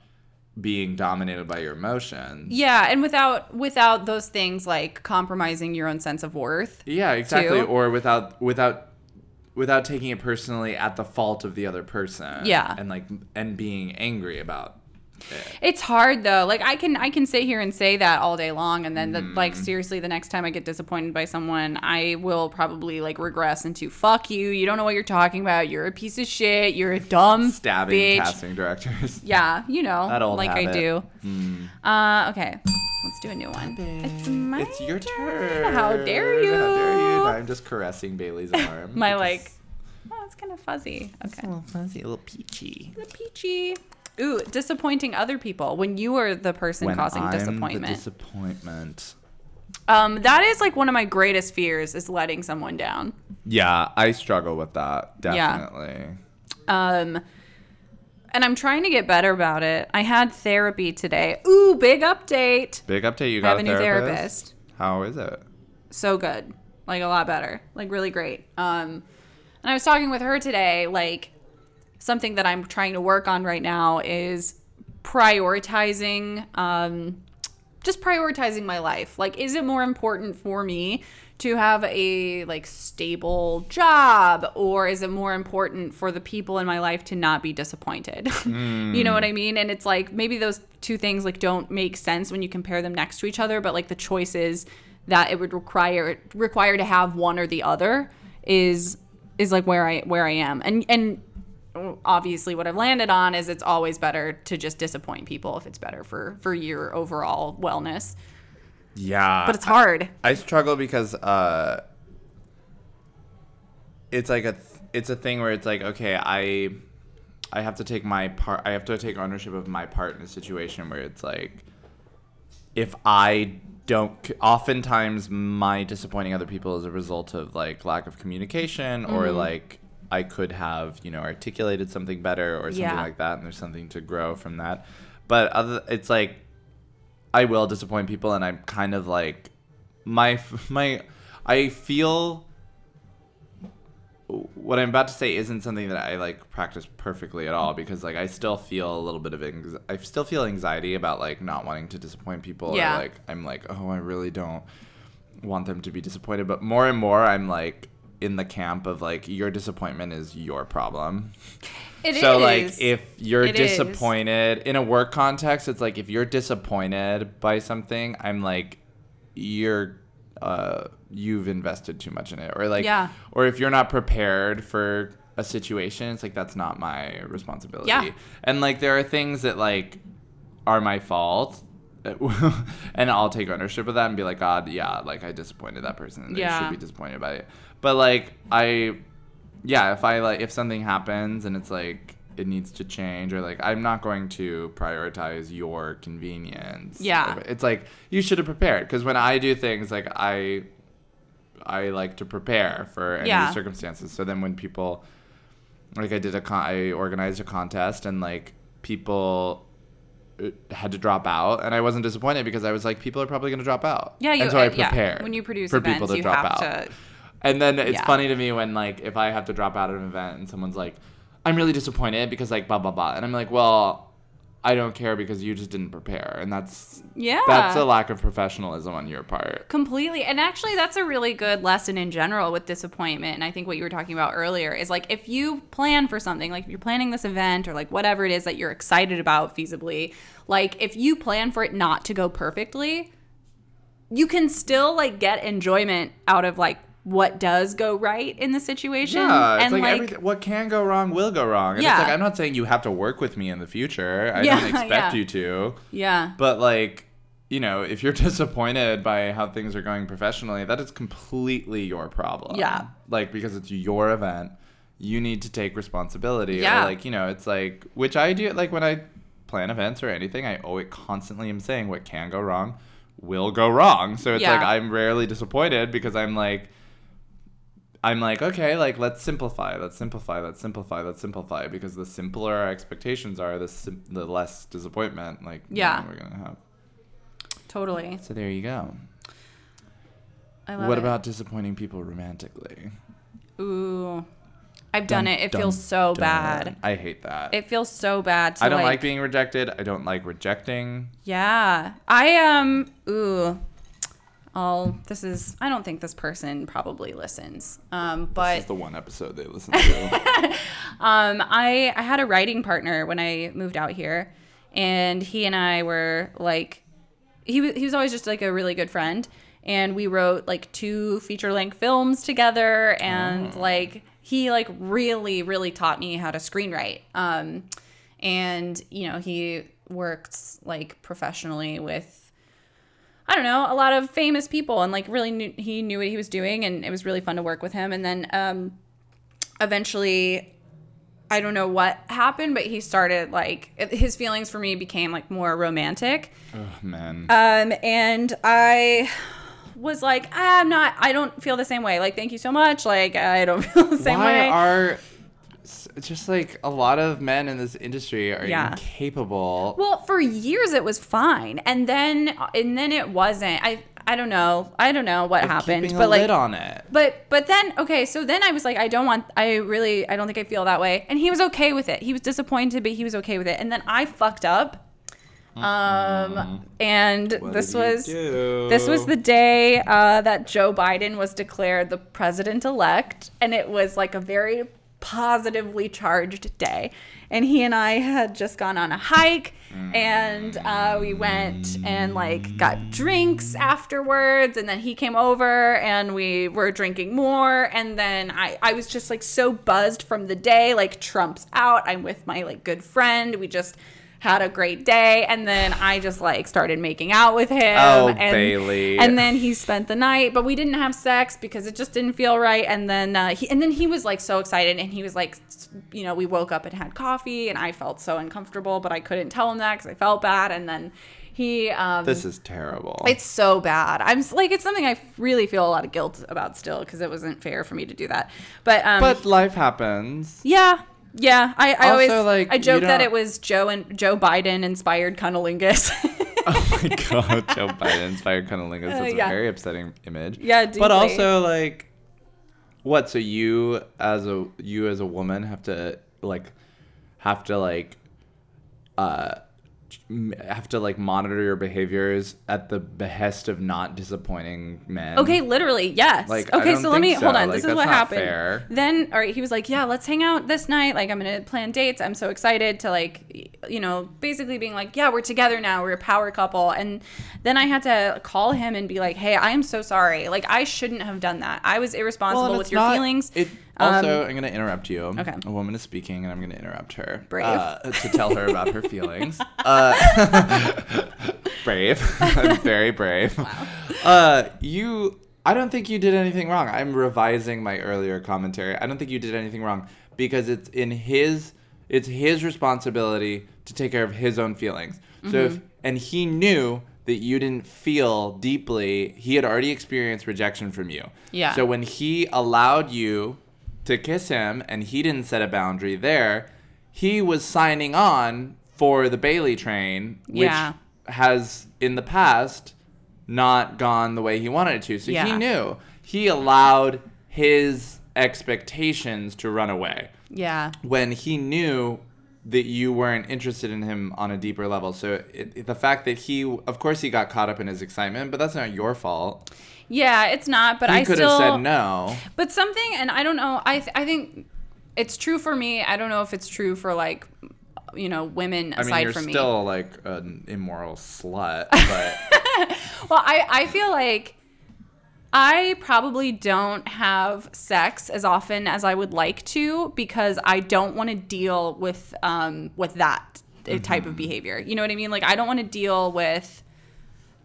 being dominated by your emotions. Yeah, and without without those things like compromising your own sense of worth. Yeah, exactly. too. Or without without without taking it personally at the fault of the other person. Yeah. And like and being angry about it. It's hard though. Like I can I can sit here and say that all day long and then the, Mm. like seriously the next time I get disappointed by someone, I will probably like regress into fuck you. You don't know what you're talking about. You're a piece of shit. You're a dumb Stabbing bitch. casting directors. Yeah, you know, That old like I do. Mm. Uh okay. Let's do a new one. It's my It's your turn. How dare you? How dare you? No, I'm just caressing Bailey's arm. My because like Oh, it's kind of fuzzy. It's Okay. a little fuzzy, a little peachy. The peachy. Ooh, disappointing other people when you are the person When causing I'm the disappointment. disappointment. um, that is like one of my greatest fears is letting someone down. Yeah, I struggle with that. Yeah. Definitely. Um, and I'm trying to get better about it. I had therapy today. Ooh, big update. Big update. You I got have a a new therapist? therapist. How is it? So good. Like a lot better. Like really great. Um, and I was talking with her today, like something that I'm trying to work on right now is prioritizing um just prioritizing my life. Like is it more important for me to have a like stable job or is it more important for the people in my life to not be disappointed? you know what I mean? And it's like maybe those two things like don't make sense when you compare them next to each other, but like the choices that it would require require to have one or the other is is like where I where I am. And and obviously what I've landed on is it's always better to just disappoint people if it's better for for your overall wellness. Yeah. But it's hard. I struggle because uh it's like a th- it's a thing where it's like okay, I I have to take my part I have to take ownership of my part in a situation where it's like if I don't oftentimes my disappointing other people is a result of like lack of communication or Mm-hmm. like I could have, you know, articulated something better or something Yeah. like that and there's something to grow from that. But other it's like I will disappoint people, and I'm kind of like my my I feel what I'm about to say isn't something that I like practice perfectly at all because like I still feel a little bit of anx- I still feel anxiety about like not wanting to disappoint people Yeah. or like I'm like oh I really don't want them to be disappointed but more and more I'm like in the camp of like your disappointment is your problem It is. so like if you're It is. disappointed in a work context, it's like if you're disappointed by something, I'm like you're uh you've invested too much in it or like Yeah. or if you're not prepared for a situation, it's like that's not my responsibility. Yeah. And like there are things that like are my fault. and I'll take ownership of that and be like, God, yeah, like I disappointed that person and they Yeah. should be disappointed by it. But like I yeah, if I like if something happens and it's like it needs to change or like I'm not going to prioritize your convenience. Yeah. It's like you should have prepared because when I do things like I I like to prepare for any Yeah. circumstances. So then when people like I did a con- I organized a contest and like people uh, had to drop out and I wasn't disappointed because I was like people are probably going to drop out. Yeah, you- and so I uh, yeah. prepared When you produce for events, people to you drop have out. to- And then it's Yeah. funny to me when like if I have to drop out of an event and someone's like I'm really disappointed because like blah blah blah and I'm like well I don't care because you just didn't prepare and that's Yeah. that's a lack of professionalism on your part. Completely. And actually, that's a really good lesson in general with disappointment. And I think what you were talking about earlier is like if you plan for something, like if you're planning this event or like whatever it is that you're excited about feasibly, like if you plan for it not to go perfectly, you can still like get enjoyment out of like what does go right in the situation. Yeah, it's and like, like, everything, what can go wrong will go wrong. And Yeah. it's like I'm not saying you have to work with me in the future. I Yeah, don't expect yeah. you to. yeah. But like, you know, if you're disappointed by how things are going professionally, that is completely your problem. Yeah. Like because it's your event, you need to take responsibility. Yeah. Or like, you know, it's like which I do like when I plan events or anything, I always constantly am saying what can go wrong will go wrong. So it's Yeah. like I'm rarely disappointed because I'm like I'm like, okay, like let's simplify, let's simplify, let's simplify, let's simplify because the simpler our expectations are, the sim- the less disappointment like you Yeah. know, we're gonna have. Totally. So there you go. I love What it. about disappointing people romantically? Ooh. I've done, Dun, it. It dun, feels so dun. bad. I hate that. It feels so bad to I don't like, being rejected. I don't like rejecting. Yeah. I um ooh. I'll this is I don't think this person probably listens. Um This but is the one episode they listen to. um I I had a writing partner when I moved out here and he and I were like he was he was always just like a really good friend and we wrote like two feature length films together and like he like really really taught me how to screenwrite um and you know he works like professionally with I don't know, a lot of famous people and like really knew he knew what he was doing and it was really fun to work with him and then um eventually I don't know what happened but he started like his feelings for me became like more romantic oh man. um and I was like "Ah, I'm not I don't feel the same way like thank you so much like I don't feel the same Why way are s- just like a lot of men in this industry are Yeah. incapable? Well, for years it was fine, and then and then it wasn't. I I don't know. I don't know what of happened, but like on it. but but then okay, so then I was like I don't want I really I don't think I feel that way. And he was okay with it. He was disappointed, but he was okay with it. And then I fucked up. Um and What this was this was the day uh, that Joe Biden was declared the president elect, and it was like a very positively charged day. And he and I had just gone on a hike, and uh, we went and like got drinks afterwards. And then he came over, and we were drinking more. And then I, I was just like so buzzed from the day, like Trump's out. I'm with my like good friend. We just had a great day and then I just like started making out with him Oh, and, Bailey. and then he spent the night but we didn't have sex because it just didn't feel right and then uh, he and then he was like so excited and he was like you know we woke up and had coffee and I felt so uncomfortable but I couldn't tell him that cuz I felt bad and then he um This is terrible. it's so bad. I'm like, it's something I really feel a lot of guilt about still because it wasn't fair for me to do that. But um, but life happens. yeah, yeah. I, I Also, always like, I joke that it was Joe and Joe Biden inspired cunnilingus. Oh my god, Joe Biden inspired cunnilingus. That's Uh, yeah. a very upsetting image. Yeah, But also like what, so you as a you as a woman have to like have to like uh have to like monitor your behaviors at the behest of not disappointing men. Okay, literally, yes. Like, I okay, don't so let me think hold on. Like, this is that's what not happened. fair. Then, all right, he was like, "Yeah, let's hang out this night. Like, I'm gonna plan dates. I'm so excited to like, you know, basically being like, yeah, we're together now. We're a power couple." And then I had to call him and be like, "Hey, I am so sorry. Like, I shouldn't have done that. I was irresponsible and with your not- feelings." It, Um, also, I'm going to interrupt you. okay. A woman is speaking, and I'm going to interrupt her. Brave. Uh, to tell her about her feelings. Uh, brave. I'm very brave. Uh, you. I don't think you did anything wrong. I'm revising my earlier commentary. I don't think you did anything wrong because it's in his. It's his responsibility to take care of his own feelings. So, if, Mm-hmm. and he knew that you didn't feel deeply. He had already experienced rejection from you. Yeah. So when he allowed you to kiss him and he didn't set a boundary there, he was signing on for the Bailey train, which Yeah. has in the past not gone the way he wanted it to. So he knew. He allowed his expectations to run away Yeah. when he knew that you weren't interested in him on a deeper level. So it, it- the fact that he, of course, he got caught up in his excitement, but that's not your fault. Yeah, it's not, but He I could still have said no. But something, and I don't know. I th- I think it's true for me. I don't know if it's true for like, you know, women I aside mean, you're from me. still like an immoral slut, but Well, I I feel like I probably don't have sex as often as I would like to because I don't want to deal with um with that type Mm-hmm. of behavior. You know what I mean? Like I don't want to deal with.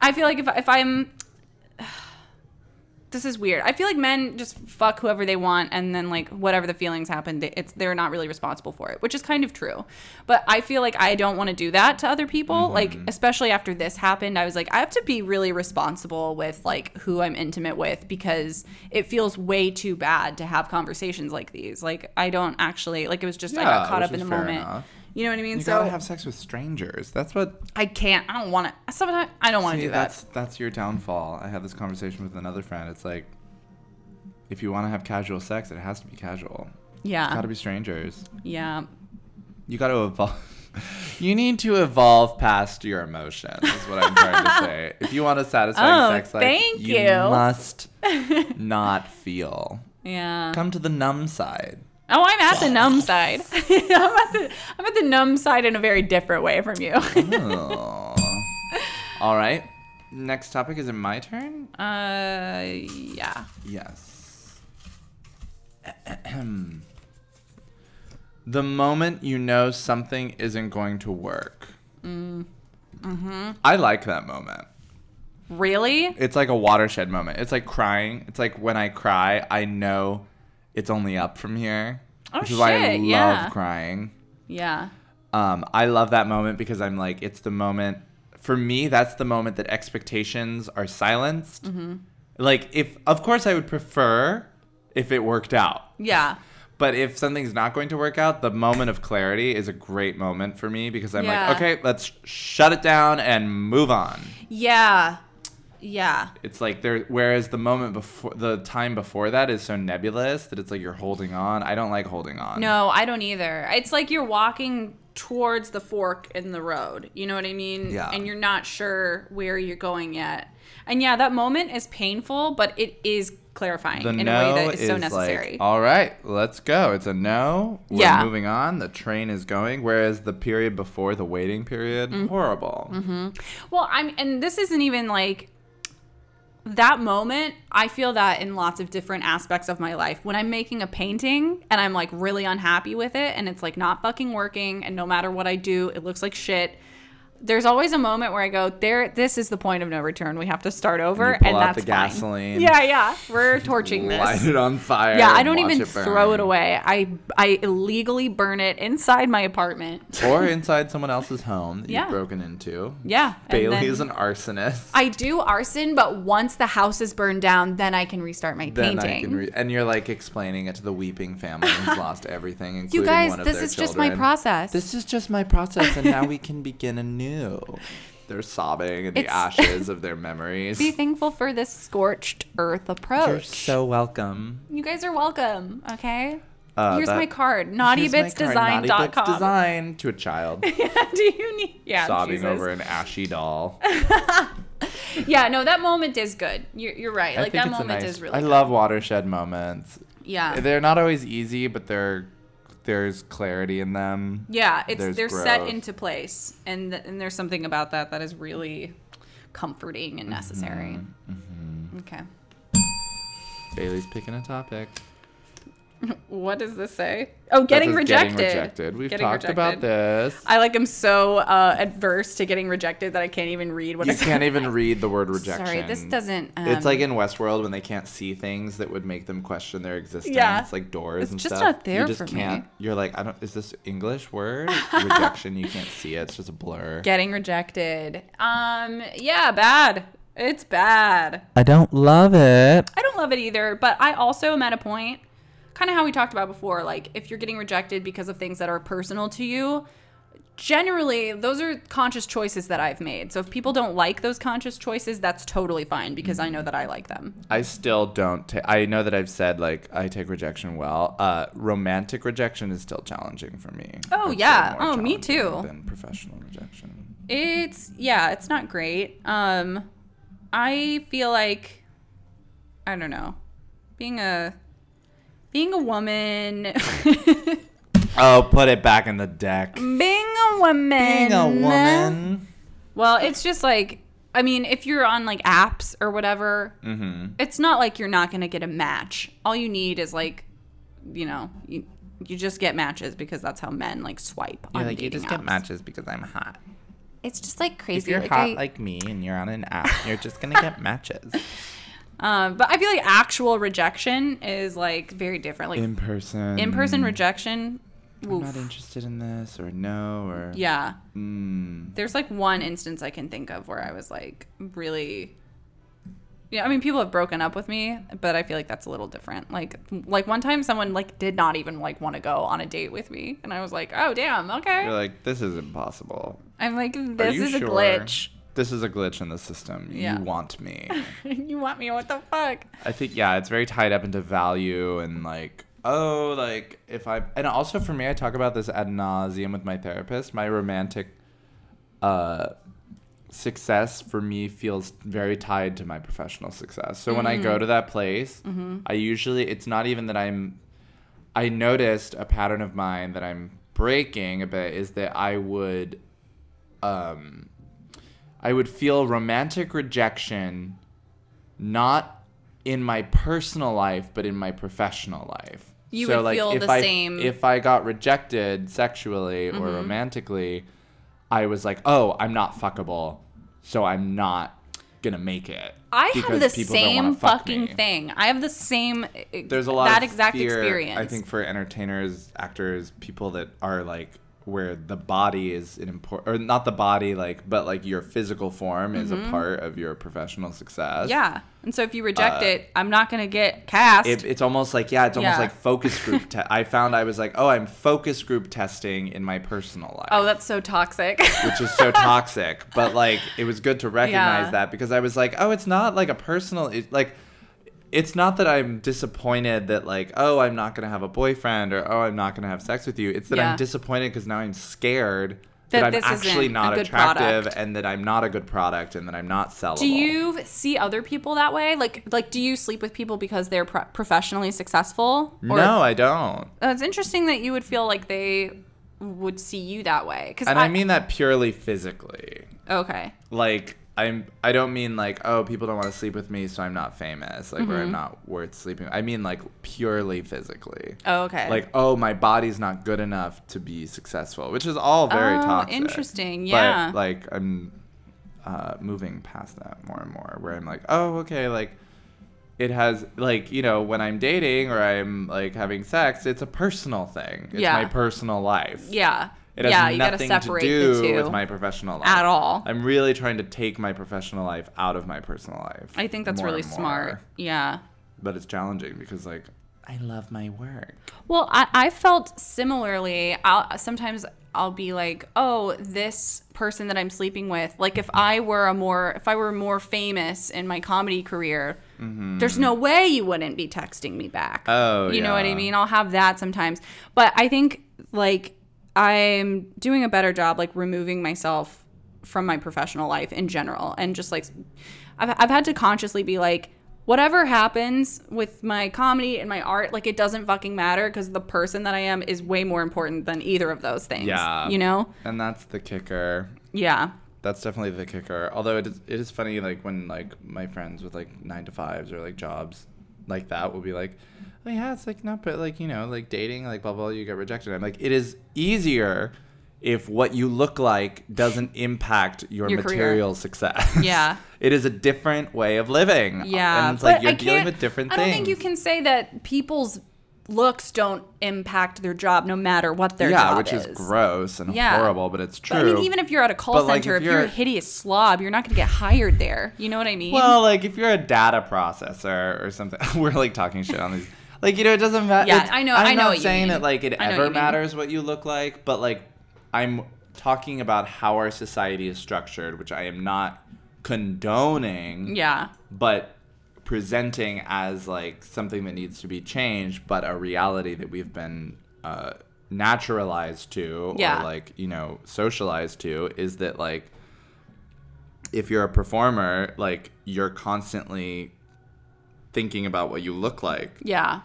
I feel like if if I'm this is weird. I feel like men just fuck whoever they want, and then like whatever the feelings happen, they, it's they're not really responsible for it, which is kind of true. But I feel like I don't want to do that to other people. Like especially after this happened, I was like, I have to be really responsible with like who I'm intimate with because it feels way too bad to have conversations like these. Like I don't actually like it was just I got caught up in the moment. enough. You know what I mean? you so gotta have sex with strangers. That's what. I can't. I don't want to. Sometimes I don't want to do that. that's that's your downfall. I had this conversation with another friend. It's like, if you want to have casual sex, it has to be casual. Yeah. It's got to be strangers. yeah. You got to evolve. you need to evolve past your emotions. Is what I'm trying to say. If you want a satisfying Oh, sex life, thank you, you. must not feel. Yeah. Come to the numb side. Oh, I'm at the numb side. I'm at the I'm at the numb side in a very different way from you. Oh. All right. Next topic. Is it my turn? uh, yeah. Yes. the moment you know something isn't going to work. Mm. Mm-hmm. I like that moment. Really? It's like a watershed moment. It's like crying. It's like when I cry, I know it's only up from here. Oh, which is why I love yeah. crying. Yeah. Um, I love that moment because I'm like, it's the moment. For me, that's the moment that expectations are silenced. Mm-hmm. Like, if of course I would prefer if it worked out, Yeah. but if something's not going to work out, the moment of clarity is a great moment for me because I'm Yeah. like, okay, let's shut it down and move on. Yeah. Yeah. It's like there. Whereas the moment before, the time before that is so nebulous that it's like you're holding on. I don't like holding on. No, I don't either. It's like you're walking towards the fork in the road. You know what I mean? Yeah. And you're not sure where you're going yet. And yeah, that moment is painful, but it is clarifying The in no a way that is, is so necessary. like, all right, let's go. It's a no. We're Yeah. moving on. The train is going. Whereas the period before the waiting period, Mm-hmm. horrible. Well, I'm, and this isn't even like that moment. I feel that in lots of different aspects of my life. When I'm making a painting and I'm like really unhappy with it and it's like not fucking working, and no matter what I do, it looks like shit. There's always a moment where I go, there. This is the point of no return. We have to start over, and out that's the fine. gasoline. Yeah, yeah. We're torching this. Light it on fire. Yeah, I don't even it throw it away. I I illegally burn it inside my apartment. Or inside someone else's home that Yeah. you've broken into. Yeah. and Bailey is an arsonist. I do arson, but once the house is burned down, then I can restart my then painting. I can re- and you're like explaining it to the weeping family who's lost everything, including you guys, one of this their is just my process. This is just my process, and now we can begin anew. They're sobbing in the It's- ashes of their memories. Be thankful for this scorched earth approach. You're so welcome. you guys are welcome. Okay. Uh, Here's that- my card. Here's my card, Naughtybitsdesign.com. Naughty Design to a child do you need? Yeah. sobbing Jesus. over an ashy doll. Yeah. No, that moment is good. You're, you're right. I Like think that it's a moment nice- is really. I good. love watershed moments. Yeah. They're not always easy, but they're there's clarity in them. Yeah, it's There's they're set into place, and th- and there's something about that that is really comforting and necessary. Mm-hmm, Okay. Bailey's picking a topic. What does this say? Oh, getting rejected. Getting rejected. We've Getting talked about this. I like am so uh, adverse to getting rejected that I can't even read what You it can't even read the word rejection. Sorry, this doesn't. Um, it's like in Westworld when they can't see things that would make them question their existence, Yeah. like doors It's and just stuff. not there you just for can't. You're like, I don't. Is this English word? Rejection. You can't see it. It's just a blur. getting rejected. Um, yeah, bad. It's bad. I don't love it. I don't love it either, but I also am at a point. Kind of how we talked about before. Like if you're getting rejected because of things that are personal to you, generally those are conscious choices that I've made. So if people don't like those conscious choices, that's totally fine because I know that I like them. I still don't. Ta- I know that I've said like I take rejection well. Uh, romantic rejection is still challenging for me. Oh, It's yeah. Oh, me too. Than professional rejection. It's yeah, it's not great. Um I feel like I don't know. Being a being a woman Oh, put it back in the deck. being a woman Being a woman. Well, it's just like I mean, if you're on like apps or whatever, Mm-hmm. it's not like you're not going to get a match. All you need is like you know, you you just get matches because that's how men like swipe on like you dating just get matches because I'm hot. It's just like crazy. If you're like, hot I- like me and you're on an app, you're just gonna get matches. Um, but I feel like actual rejection is like very different. Like In person. in person rejection. I'm oof. not interested in this or no or Yeah. Mm. There's like one instance I can think of where I was like really Yeah, I mean people have broken up with me, but I feel like that's a little different. Like like one time someone like did not even like want to go on a date with me and I was like, "Oh, damn. Okay." You're like, this is impossible. I'm like, "This is a glitch." This is a glitch in the system. Yeah. You want me. you want me? What the fuck? I think yeah, it's very tied up into value and like oh like if I and also for me I talk about this ad nauseum with my therapist. My romantic uh success for me feels very tied to my professional success. So when I go to that place, I usually it's not even that I'm I noticed a pattern of mine that I'm breaking a bit is that I would um I would feel romantic rejection not in my personal life but in my professional life. You would feel if the I, same- if I got rejected sexually or mm-hmm. romantically, I was like, "Oh, I'm not fuckable, so I'm not going to make it." I have the people don't wanna same fuck fucking me." thing. I have the same eh, There's a eh, lot that exact fear, experience. I think for entertainers, actors, people that are like where the body is an important or not the body like but like your physical form is a part of your professional success. Mm-hmm. Yeah. And so if you reject Uh, it, I'm not going to get cast. It, it's almost like yeah, it's almost Yeah. like focus group. Te- I found I was like, oh, I'm focus group testing in my personal life. oh, that's so toxic. which is so toxic. But like, it was good to recognize Yeah. that because I was like, oh, it's not like a personal. It, like, it's not that I'm disappointed that like, oh, I'm not gonna have a boyfriend or oh, I'm not gonna have sex with you. It's that Yeah. I'm disappointed because now I'm scared. That, That I'm actually not attractive product. and that I'm not a good product and that I'm not sellable. do you see other people that way? Like like do you sleep with people because they're pro- professionally successful? No, I don't. It's interesting that you would feel like they would see you that way cuz And I mean that purely physically. Okay. like I'm I don't mean like oh people don't want to sleep with me so I'm not famous like Mm-hmm. or I'm not worth sleeping. I mean like purely physically. Oh, okay. Like oh my body's not good enough to be successful, which is all very Oh, toxic. interesting. Yeah. But like I'm uh, moving past that more and more where I'm like oh okay like it has like you know when I'm dating or I'm like having sex it's a personal thing. It's Yeah. my personal life. yeah. It has yeah, you got to nothing separate to do the two with my professional life at all. I'm really trying to take my professional life out of my personal life. I think that's really smart. Yeah. But it's challenging because like I love my work. Well, I, I felt similarly. I'll, sometimes I'll be like, oh, this person that I'm sleeping with, like if I were a more, if I were more famous in my comedy career, mm-hmm. there's no way you wouldn't be texting me back. Oh, you know what I mean? I'll have that sometimes, but I think like I'm doing a better job, like removing myself from my professional life in general, and just like I've I've had to consciously be like. Whatever happens with my comedy and my art, like it doesn't fucking matter because the person that I am is way more important than either of those things. Yeah. You know? And that's the kicker. Yeah. That's definitely the kicker. Although it is, it is funny like when like my friends with like 9 to 5s or like jobs like that will be like, "Oh yeah, it's like not but like, you know, like dating like blah blah, you get rejected." I'm like, "It is easier if what you look like doesn't impact your, Your career. material success. Yeah. it is a different way of living. Yeah. And it's like but you're I dealing with different I don't think you can say that people's looks don't impact their job no matter what their yeah, job which is. gross and Yeah. horrible, but it's true. But I mean, even if you're at a call But, center, if if, you're, you're- a hideous slob, you're not going to get hired there. You know what I mean? Well, like if you're a data processor or something, we're like talking shit on these. Like you know, it doesn't matter. Yeah, I know- I'm I know not what you saying that like it ever matters what you look like, but like I'm talking about how our society is structured, which I am not condoning. Yeah. but presenting as like something that needs to be changed, but a reality that we've been uh, naturalized to Yeah. or like you know socialized to is that like if you're a performer, like you're constantly thinking about what you look like. Yeah.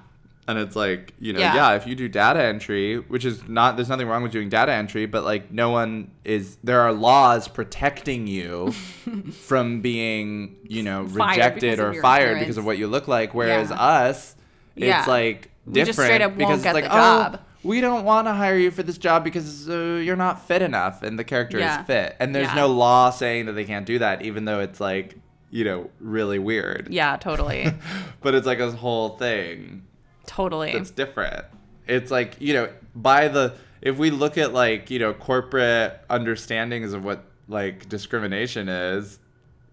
And it's like, you know, Yeah. yeah. if you do data entry, which is not, there's nothing wrong with doing data entry, but like no one is, there are laws protecting you from being, you know, Fired rejected or fired appearance. because of what you look like. Whereas Yeah. us, Yeah. it's like We different just straight up won't because it's like, oh, we don't want to hire you for this job because uh, you're not fit enough and the character Yeah. is fit. And there's Yeah. no law saying that they can't do that, even though it's like, you know, really weird. Yeah, totally. But it's like a whole thing totally. that's different. It's like, you know, by the if we look at like, you know, corporate understandings of what like discrimination is,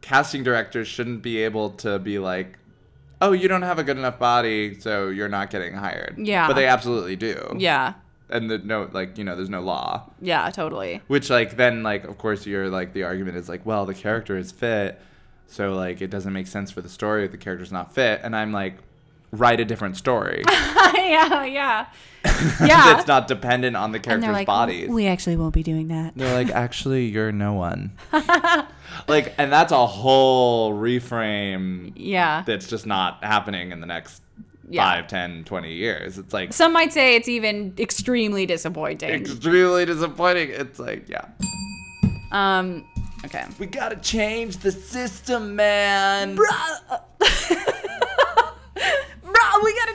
casting directors shouldn't be able to be like, "Oh, you don't have a good enough body, so you're not getting hired." Yeah. But they absolutely do. Yeah. And the no like, you know, there's no law. Yeah, totally. Which like then like of course you're like the argument is like, well, the character is fit, so like it doesn't make sense for the story if the character's not fit. And I'm like, write a different story. yeah, yeah. Yeah. it's not dependent on the characters' like, bodies. we actually won't be doing that. they're like, actually, you're no one. like, and that's a whole reframe Yeah. that's just not happening in the next Yeah. five, ten, twenty years. It's like Some might say it's even extremely disappointing. extremely disappointing. It's like, yeah. Um, okay. We gotta change the system, man. Bro, we gotta.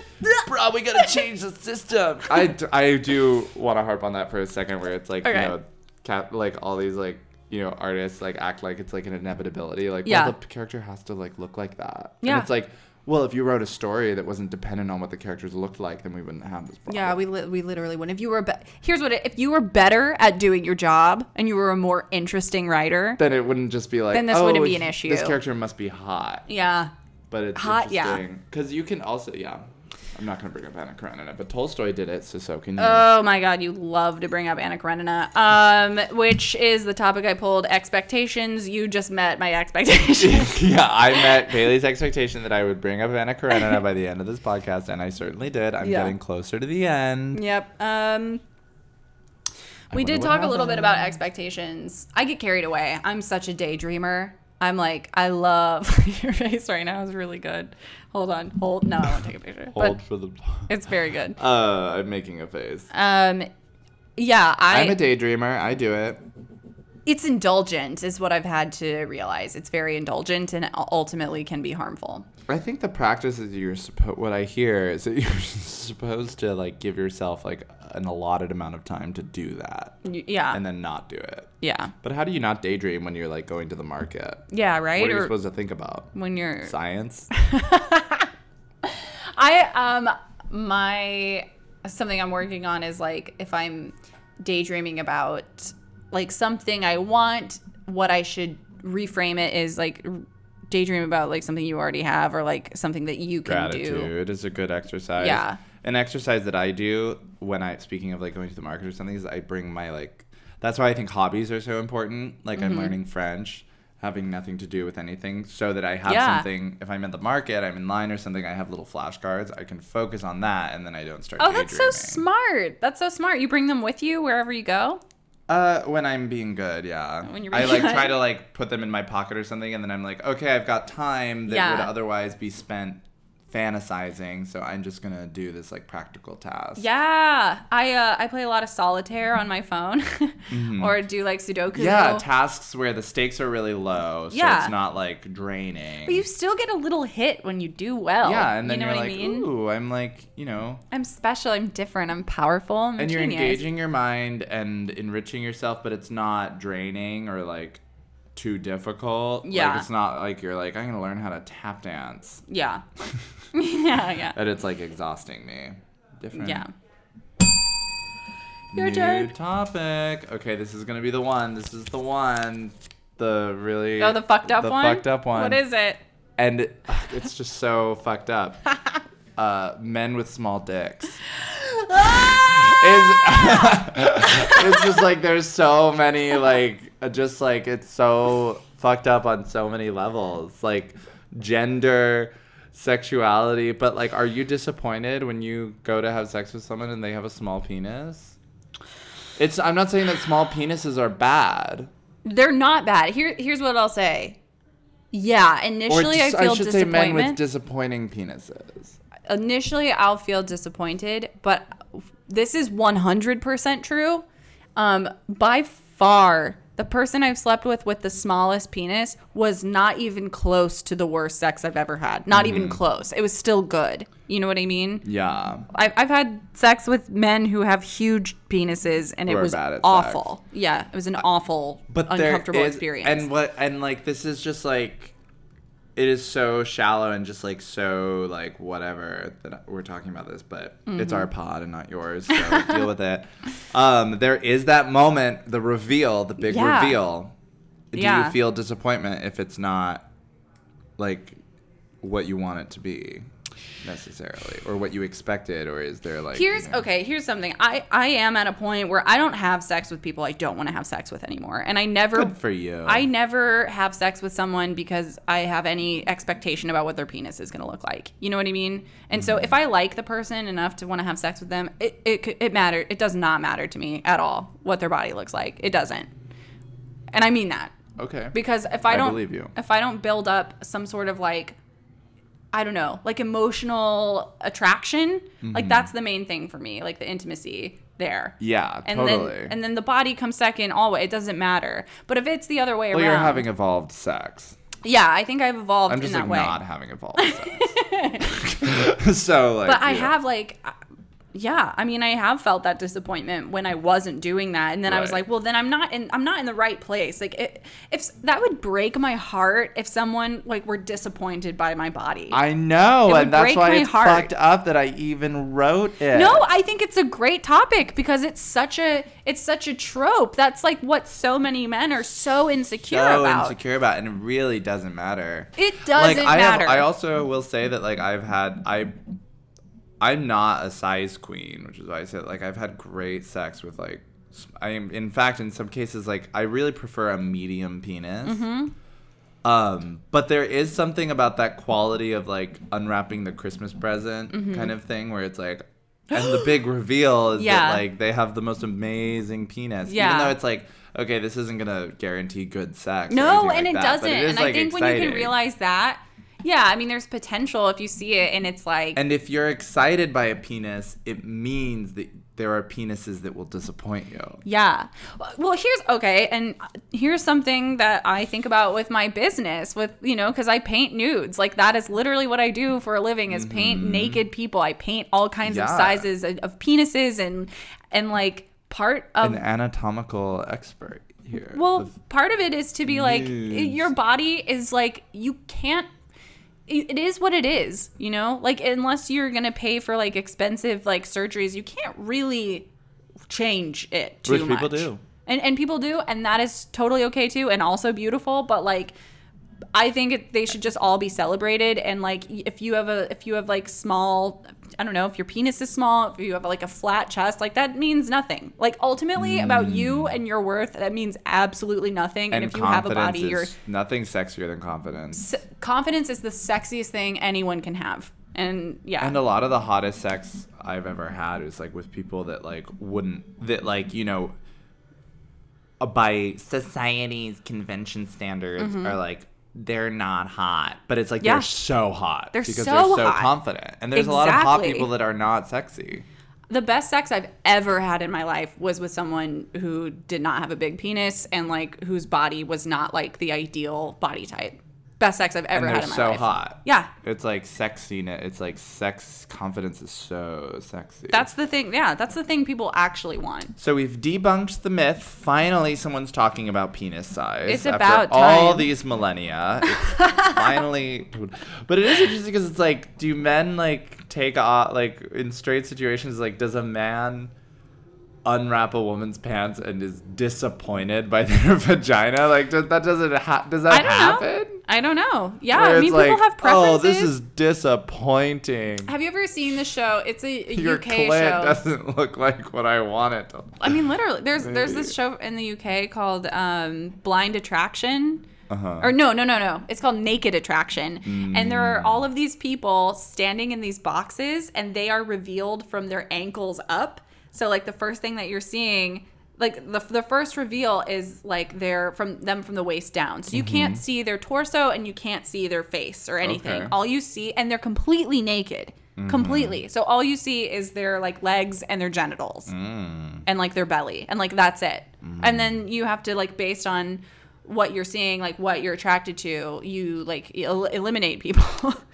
Bro, we gotta change the system. I, d- I do want to harp on that for a second, where it's like Okay. you know, cap, like all these like you know artists like act like it's like an inevitability. Like, Yeah. well, the character has to like look like that. Yeah. And it's like, well, if you wrote a story that wasn't dependent on what the characters looked like, then we wouldn't have this problem. Yeah, we li- we literally wouldn't. If you were be- here's what it, if you were better at doing your job and you were a more interesting writer. Then it wouldn't just be like. Then this oh, wouldn't be an issue. This character must be hot, Yeah. But it's Hot, yeah. because you can also yeah. I'm not gonna bring up Anna Karenina, but Tolstoy did it, so so can you. Oh my God, you love to bring up Anna Karenina, um, which is the topic I pulled. Expectations. You just met my expectations. yeah, I met Bailey's expectation that I would bring up Anna Karenina by the end of this podcast, and I certainly did. I'm Yeah. getting closer to the end. yep. Um, we did talk a little bit about expectations. I get carried away. I'm such a daydreamer. I'm like, I love your face right now It's really good. Hold on, hold. No, I won't take a picture. Hold for the. it's very good. Uh, I'm making a face. Um, yeah, I. I'm a daydreamer. I do it. it's indulgent, is what I've had to realize. It's very indulgent and ultimately can be harmful. I think the practice is you're supposed. What I hear is that you're supposed to like give yourself like an allotted amount of time to do that, Yeah, and then not do it. yeah, But how do you not daydream when you're like going to the market? yeah. Right. What are you Or supposed to think about? when you're Science. I um my something I'm working on is like if I'm daydreaming about like something I want, what I should reframe it is like daydream about like something you already have or like something that you can do. Gratitude is a good exercise. Yeah. An exercise that I do when I speaking of like going to the market or something is I bring my like that's why I think hobbies are so important. Like Mm-hmm. I'm learning French, having nothing to do with anything, so that I have Yeah. something if I'm at the market, I'm in line or something, I have little flashcards, I can focus on that and then I don't start Oh, that's so smart. That's so smart. You bring them with you wherever you go? Uh, when I'm being good, yeah. When you're I like good. try to like put them in my pocket or something, and then I'm like, okay, I've got time that Yeah. would otherwise be spent fantasizing, so I'm just gonna do this like practical task. Yeah. I uh I play a lot of solitaire on my phone or do like Sudoku. Mm-hmm. Yeah, tasks where the stakes are really low, so Yeah. it's not like draining. but you still get a little hit when you do well. yeah, and then you know you're what like, I mean? ooh, I'm like, you know, I'm special. I'm different. I'm powerful. I'm and you're engaging your mind and enriching yourself, but it's not draining or like too difficult. Yeah. like, it's not like you're like, I'm gonna learn how to tap dance. Yeah. yeah, yeah. and it's like exhausting me. Different. Yeah. Your New turn. topic. Okay, this is gonna be the one. This is the one. The really. Oh, the fucked up the one? fucked up one. What is it? And ugh, it's just so fucked up. uh, men with small dicks. Ah! It's just like there's so many like uh, just like it's so fucked up on so many levels like gender sexuality but like are you disappointed when you go to have sex with someone and they have a small penis it's i'm not saying that small penises are bad They're not bad. Here, here's what I'll say. Yeah, initially I dis- feel should say men with disappointing penises initially I'll feel disappointed, but this is 100% true. Um, by far, the person I've slept with with the smallest penis was not even close to the worst sex I've ever had. Not Mm-hmm. even close. It was still good. You know what I mean? yeah I've, I've had sex with men who have huge penises and it Who are was awful. Yeah, it was an awful, but uncomfortable is- experience. And what and like this is just like it is so shallow and just like so like whatever that we're talking about this, but it's Mm-hmm. our pod and not yours, so deal with it. Um, there is that moment, the reveal, the big Yeah. reveal. Do Yeah. you feel disappointment if it's not like what you want it to be necessarily, or what you expected, or is there like Here's you know- okay. Here's something. I I am at a point where I don't have sex with people I don't want to have sex with anymore, and I never. Good for you. I never have sex with someone because I have any expectation about what their penis is going to look like. You know what I mean? And so if mm-hmm. I like the person enough to want to have sex with them, it it it matter. It does not matter to me at all what their body looks like. It doesn't. And I mean that okay because if I I don't believe you. if I don't build up some sort of like I don't know, like emotional attraction, Mm-hmm. like that's the main thing for me, like the intimacy there. Yeah, And totally. then and then the body comes second always. It doesn't matter. But if it's the other way well, around. you're having evolved sex. Yeah, I think I've evolved I'm in just that like way. not having evolved sex. so like, but I have like yeah, I mean I have felt that disappointment when I wasn't doing that and then I was like, well then I'm not in I'm not in the right place. Like it, if that would break my heart if someone like were disappointed by my body. I know, and that's why it's heart. fucked up that I even wrote it. No, I think it's a great topic because it's such a it's such a trope. That's like what so many men are so insecure so about. insecure about, and it really doesn't matter. It doesn't like, I have- I also will say that like I've had I. I'm not a size queen, which is why I said like I've had great sex with like I am in fact in some cases like I really prefer a medium penis. Mm-hmm. Um, but there is something about that quality of like unwrapping the Christmas present Mm-hmm. kind of thing where it's like, and the big reveal is Yeah. that like they have the most amazing penis. Even though it's like, okay, this isn't gonna guarantee good sex. no, and like it that, doesn't. it and I like, think when you can realize that, yeah, I mean there's potential if you see it and it's like And if you're excited by a penis, it means that there are penises that will disappoint you. Yeah. Well, here's okay, and here's something that I think about with my business with, you know, cuz I paint nudes. Like that is literally what I do for a living is paint naked people. I paint all kinds of Mm-hmm. Sizes of, of penises and and like part of An anatomical expert here. well, part of it is to be like your body is like you can't it is what it is, you know? Like unless you're going to pay for like expensive like surgeries, you can't really change it too Which much. people do. And and people do and that is totally okay too and also beautiful, but like I think they should just all be celebrated and like if you have a if you have like small I don't know if your penis is small if you have like a flat chest like that means nothing. Like ultimately about you and your worth that means absolutely nothing. And, and if you have a body you're nothing sexier than confidence. s- confidence is the sexiest thing anyone can have. And yeah. And a lot of the hottest sex I've ever had is like with people that like wouldn't that like you know uh, by society's convention standards are like they're not hot, but it's like. Yeah. they're so hot They're because so they're so hot. confident. And there's a lot of hot people that are not sexy. the best sex I've ever had in my life was with someone who did not have a big penis and like whose body was not like the ideal body type. Best sex I've ever and had in my so life. hot. Yeah. It's like sexiness. It's like sex confidence is so sexy. That's the thing. Yeah, that's the thing people actually want. So we've debunked the myth. Finally, someone's talking about penis size. It's after about all these millennia. It's finally, but it is interesting because it's like, do men like take off like in straight situations? Like, does a man unwrap a woman's pants and is disappointed by their vagina? Like, does that doesn't ha- does that don't know. I don't know. Yeah, I mean, people have preferences. Oh, this is disappointing. Have you ever seen the show? It's a, Your UK clit show. doesn't look like what I want it to. I mean, literally, there's there's this show in the UK called um, Blind Attraction. Uh-huh. Or no, no, no, no. It's called Naked Attraction. And there Mm. are all of these people standing in these boxes and they are revealed from their ankles up. So like the first thing that you're seeing like the, the first reveal is like they're from them from the waist down. So you can't see their torso and you can't see their face or anything. Mm-hmm. Okay. All you see and they're completely naked. Mm-hmm. Completely. So all you see is their like legs and their genitals Mm. and like their belly and like that's it and then you have to like based on what you're seeing like what you're attracted to you like el- eliminate people.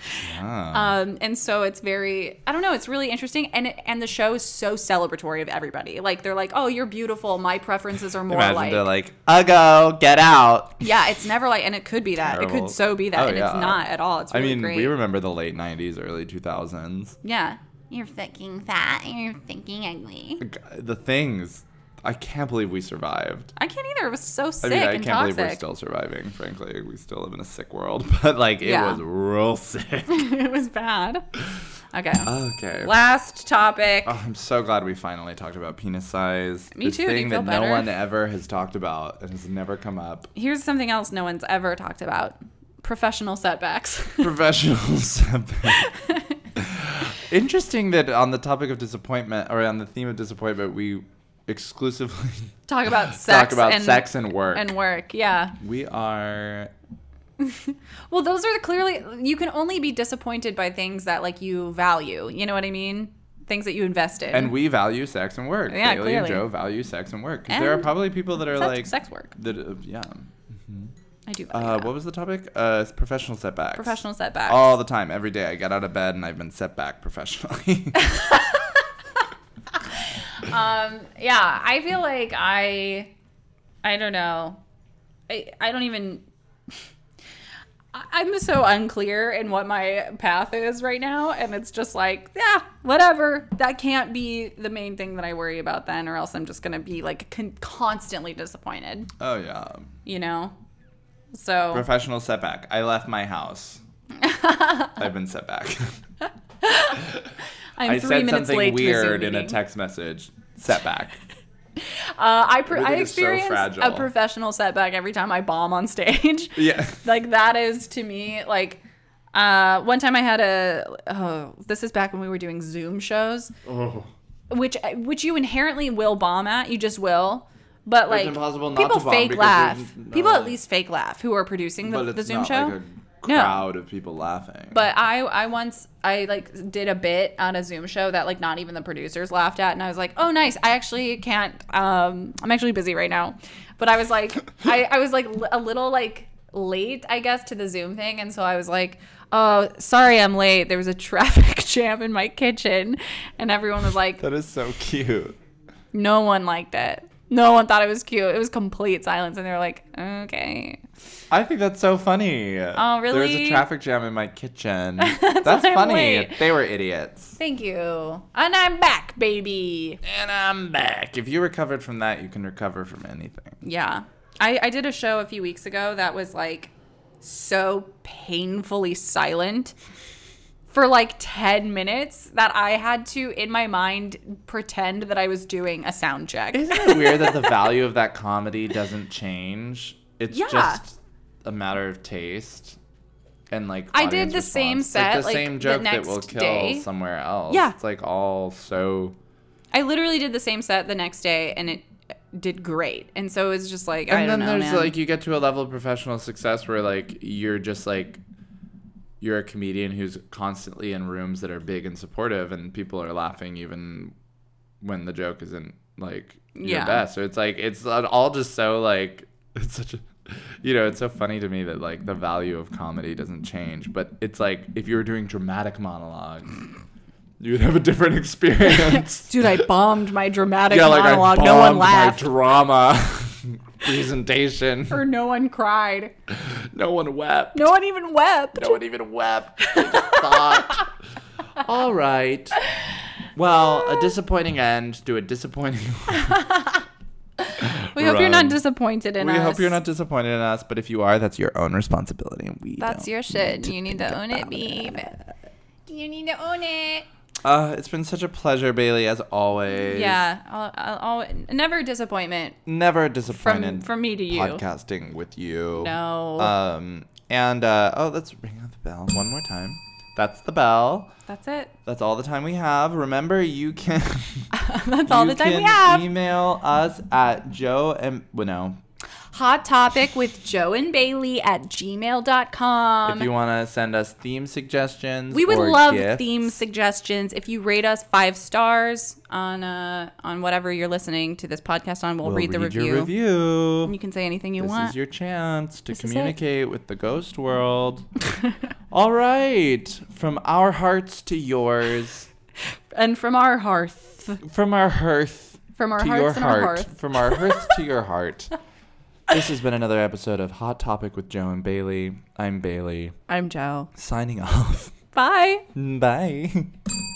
Ah. um and so it's very i don't know it's really interesting. And it, and the show is so celebratory of everybody. Like they're like oh you're beautiful. My preferences are more Imagine like they're like, "Uggo, get out." yeah it's never like and it could be that. It could so be that Oh, and yeah. it's not at all. It's I mean, great. we remember the late '90s, early 2000s. yeah. You're fucking fat. And you're thinking ugly. The things. I can't believe we survived. i can't either it was so I sick mean, I and can't toxic believe we're still surviving. Frankly, we still live in a sick world, but like it Yeah. was real sick. it was bad okay okay. Last topic. Oh, I'm so glad we finally talked about penis size. Me this too. Thing that no one ever has talked about and has never come up. Here's something else no one's ever talked about professional setbacks. Professional setbacks. Interesting that on the topic of disappointment, or on the theme of disappointment, we exclusively Talk about sex. talk about and, sex and work. And work, yeah. we are. Well, those are the clearly, you can only be disappointed by things that like you value. You know what I mean? Things that you invest in. And we value sex and work. Yeah, Bailey and clearly. Joe value sex and work. 'Cause there are probably people that are sex, like. sex work. That, uh, yeah. I do Uh, what was the topic? Uh, professional setbacks. Professional setbacks. All the time, every day. I get out of bed and I've been set back professionally. Um, yeah, I feel like I, I don't know, I I don't even. I'm so unclear in what my path is right now, and it's just like, yeah, whatever. That can't be the main thing that I worry about then, or else I'm just gonna be like con- constantly disappointed, oh yeah. you know. So Professional setback. I left my house. I've been set back. I'm I three said minutes something late a Zoom weird in a text message. Setback. Uh, I pr- I is so experience a professional setback every time I bomb on stage. Yeah. like that is to me like uh one time i had a oh this is back when we were doing zoom shows Oh. which which you inherently will bomb at you just will but like people fake laugh no- people at least fake laugh who are producing the, the zoom show like crowd of people laughing. but I I once I like did a bit on a Zoom show that like not even the producers laughed at, and I was like, oh nice. I actually can't. Um, I'm actually busy right now, but I was like, I I was like a little like late, I guess, to the Zoom thing, and so I was like. Oh, sorry, I'm late. There was a traffic jam in my kitchen, and everyone was like, that is so cute. no one liked it. No one thought it was cute. It was complete silence, and they were like, okay. I think that's so funny. Oh, really? There was a traffic jam in my kitchen. That's that's funny. late. They were idiots. Thank you. And I'm back, baby. And I'm back. If you recovered from that, you can recover from anything. Yeah. I, I did a show a few weeks ago that was like so painfully silent for like 10 minutes that I had to, in my mind, pretend that I was doing a sound check. Isn't it weird that the value of that comedy doesn't change? It's Yeah. just a matter of taste and like. I did the same set, like the like, same the joke that will next kill day. somewhere else. Yeah. it's like all so. I literally did the same set the next day and it did great. And so it was just like, I And don't then know. there's man. like you get to a level of professional success where like you're just like you're a comedian who's constantly in rooms that are big and supportive and people are laughing even when the joke isn't like your Yeah. best. So it's like it's uh, all just so like it's such a you know, it's so funny to me that like the value of comedy doesn't change, but it's like if you were doing dramatic monologues, you would have a different experience. Dude, I bombed my dramatic yeah, like monologue. I no one bombed my drama presentation. or no one cried. No one wept. No one even wept. No one even wept. Thought. All right. Well, a disappointing end to a disappointing. We hope you're not disappointed in we us. We hope you're not disappointed in us, but if you are, that's your own responsibility. and We That's your shit. to You need to own it, babe. You need to own it. Uh, it's been such a pleasure, Bailey, as always. Yeah, I'll, I'll, I'll, never a disappointment Never from disappointed from me to you. podcasting with you. No, Um, and uh, oh, let's ring out the bell one more time. That's the bell. that's it. That's all the time we have. Remember, you can. That's all the time we have. Email us at Joe and well, no. Hot topic with Joe and Bailey at gmail.com. if you want to send us theme suggestions, we would love gifts, theme suggestions. If you rate us five stars on uh on whatever you're listening to this podcast on, we'll, we'll read the review. Your review. And you can say anything you this want. This is your chance to This communicate with the ghost world. All right, from our hearts to yours, and from our hearth, from our hearth from our to hearts your heart, our hearth. from our hearth to your heart. This has been another episode of Hot Topic with Joe and Bailey. I'm Bailey, I'm Joe. signing off. Bye. Bye.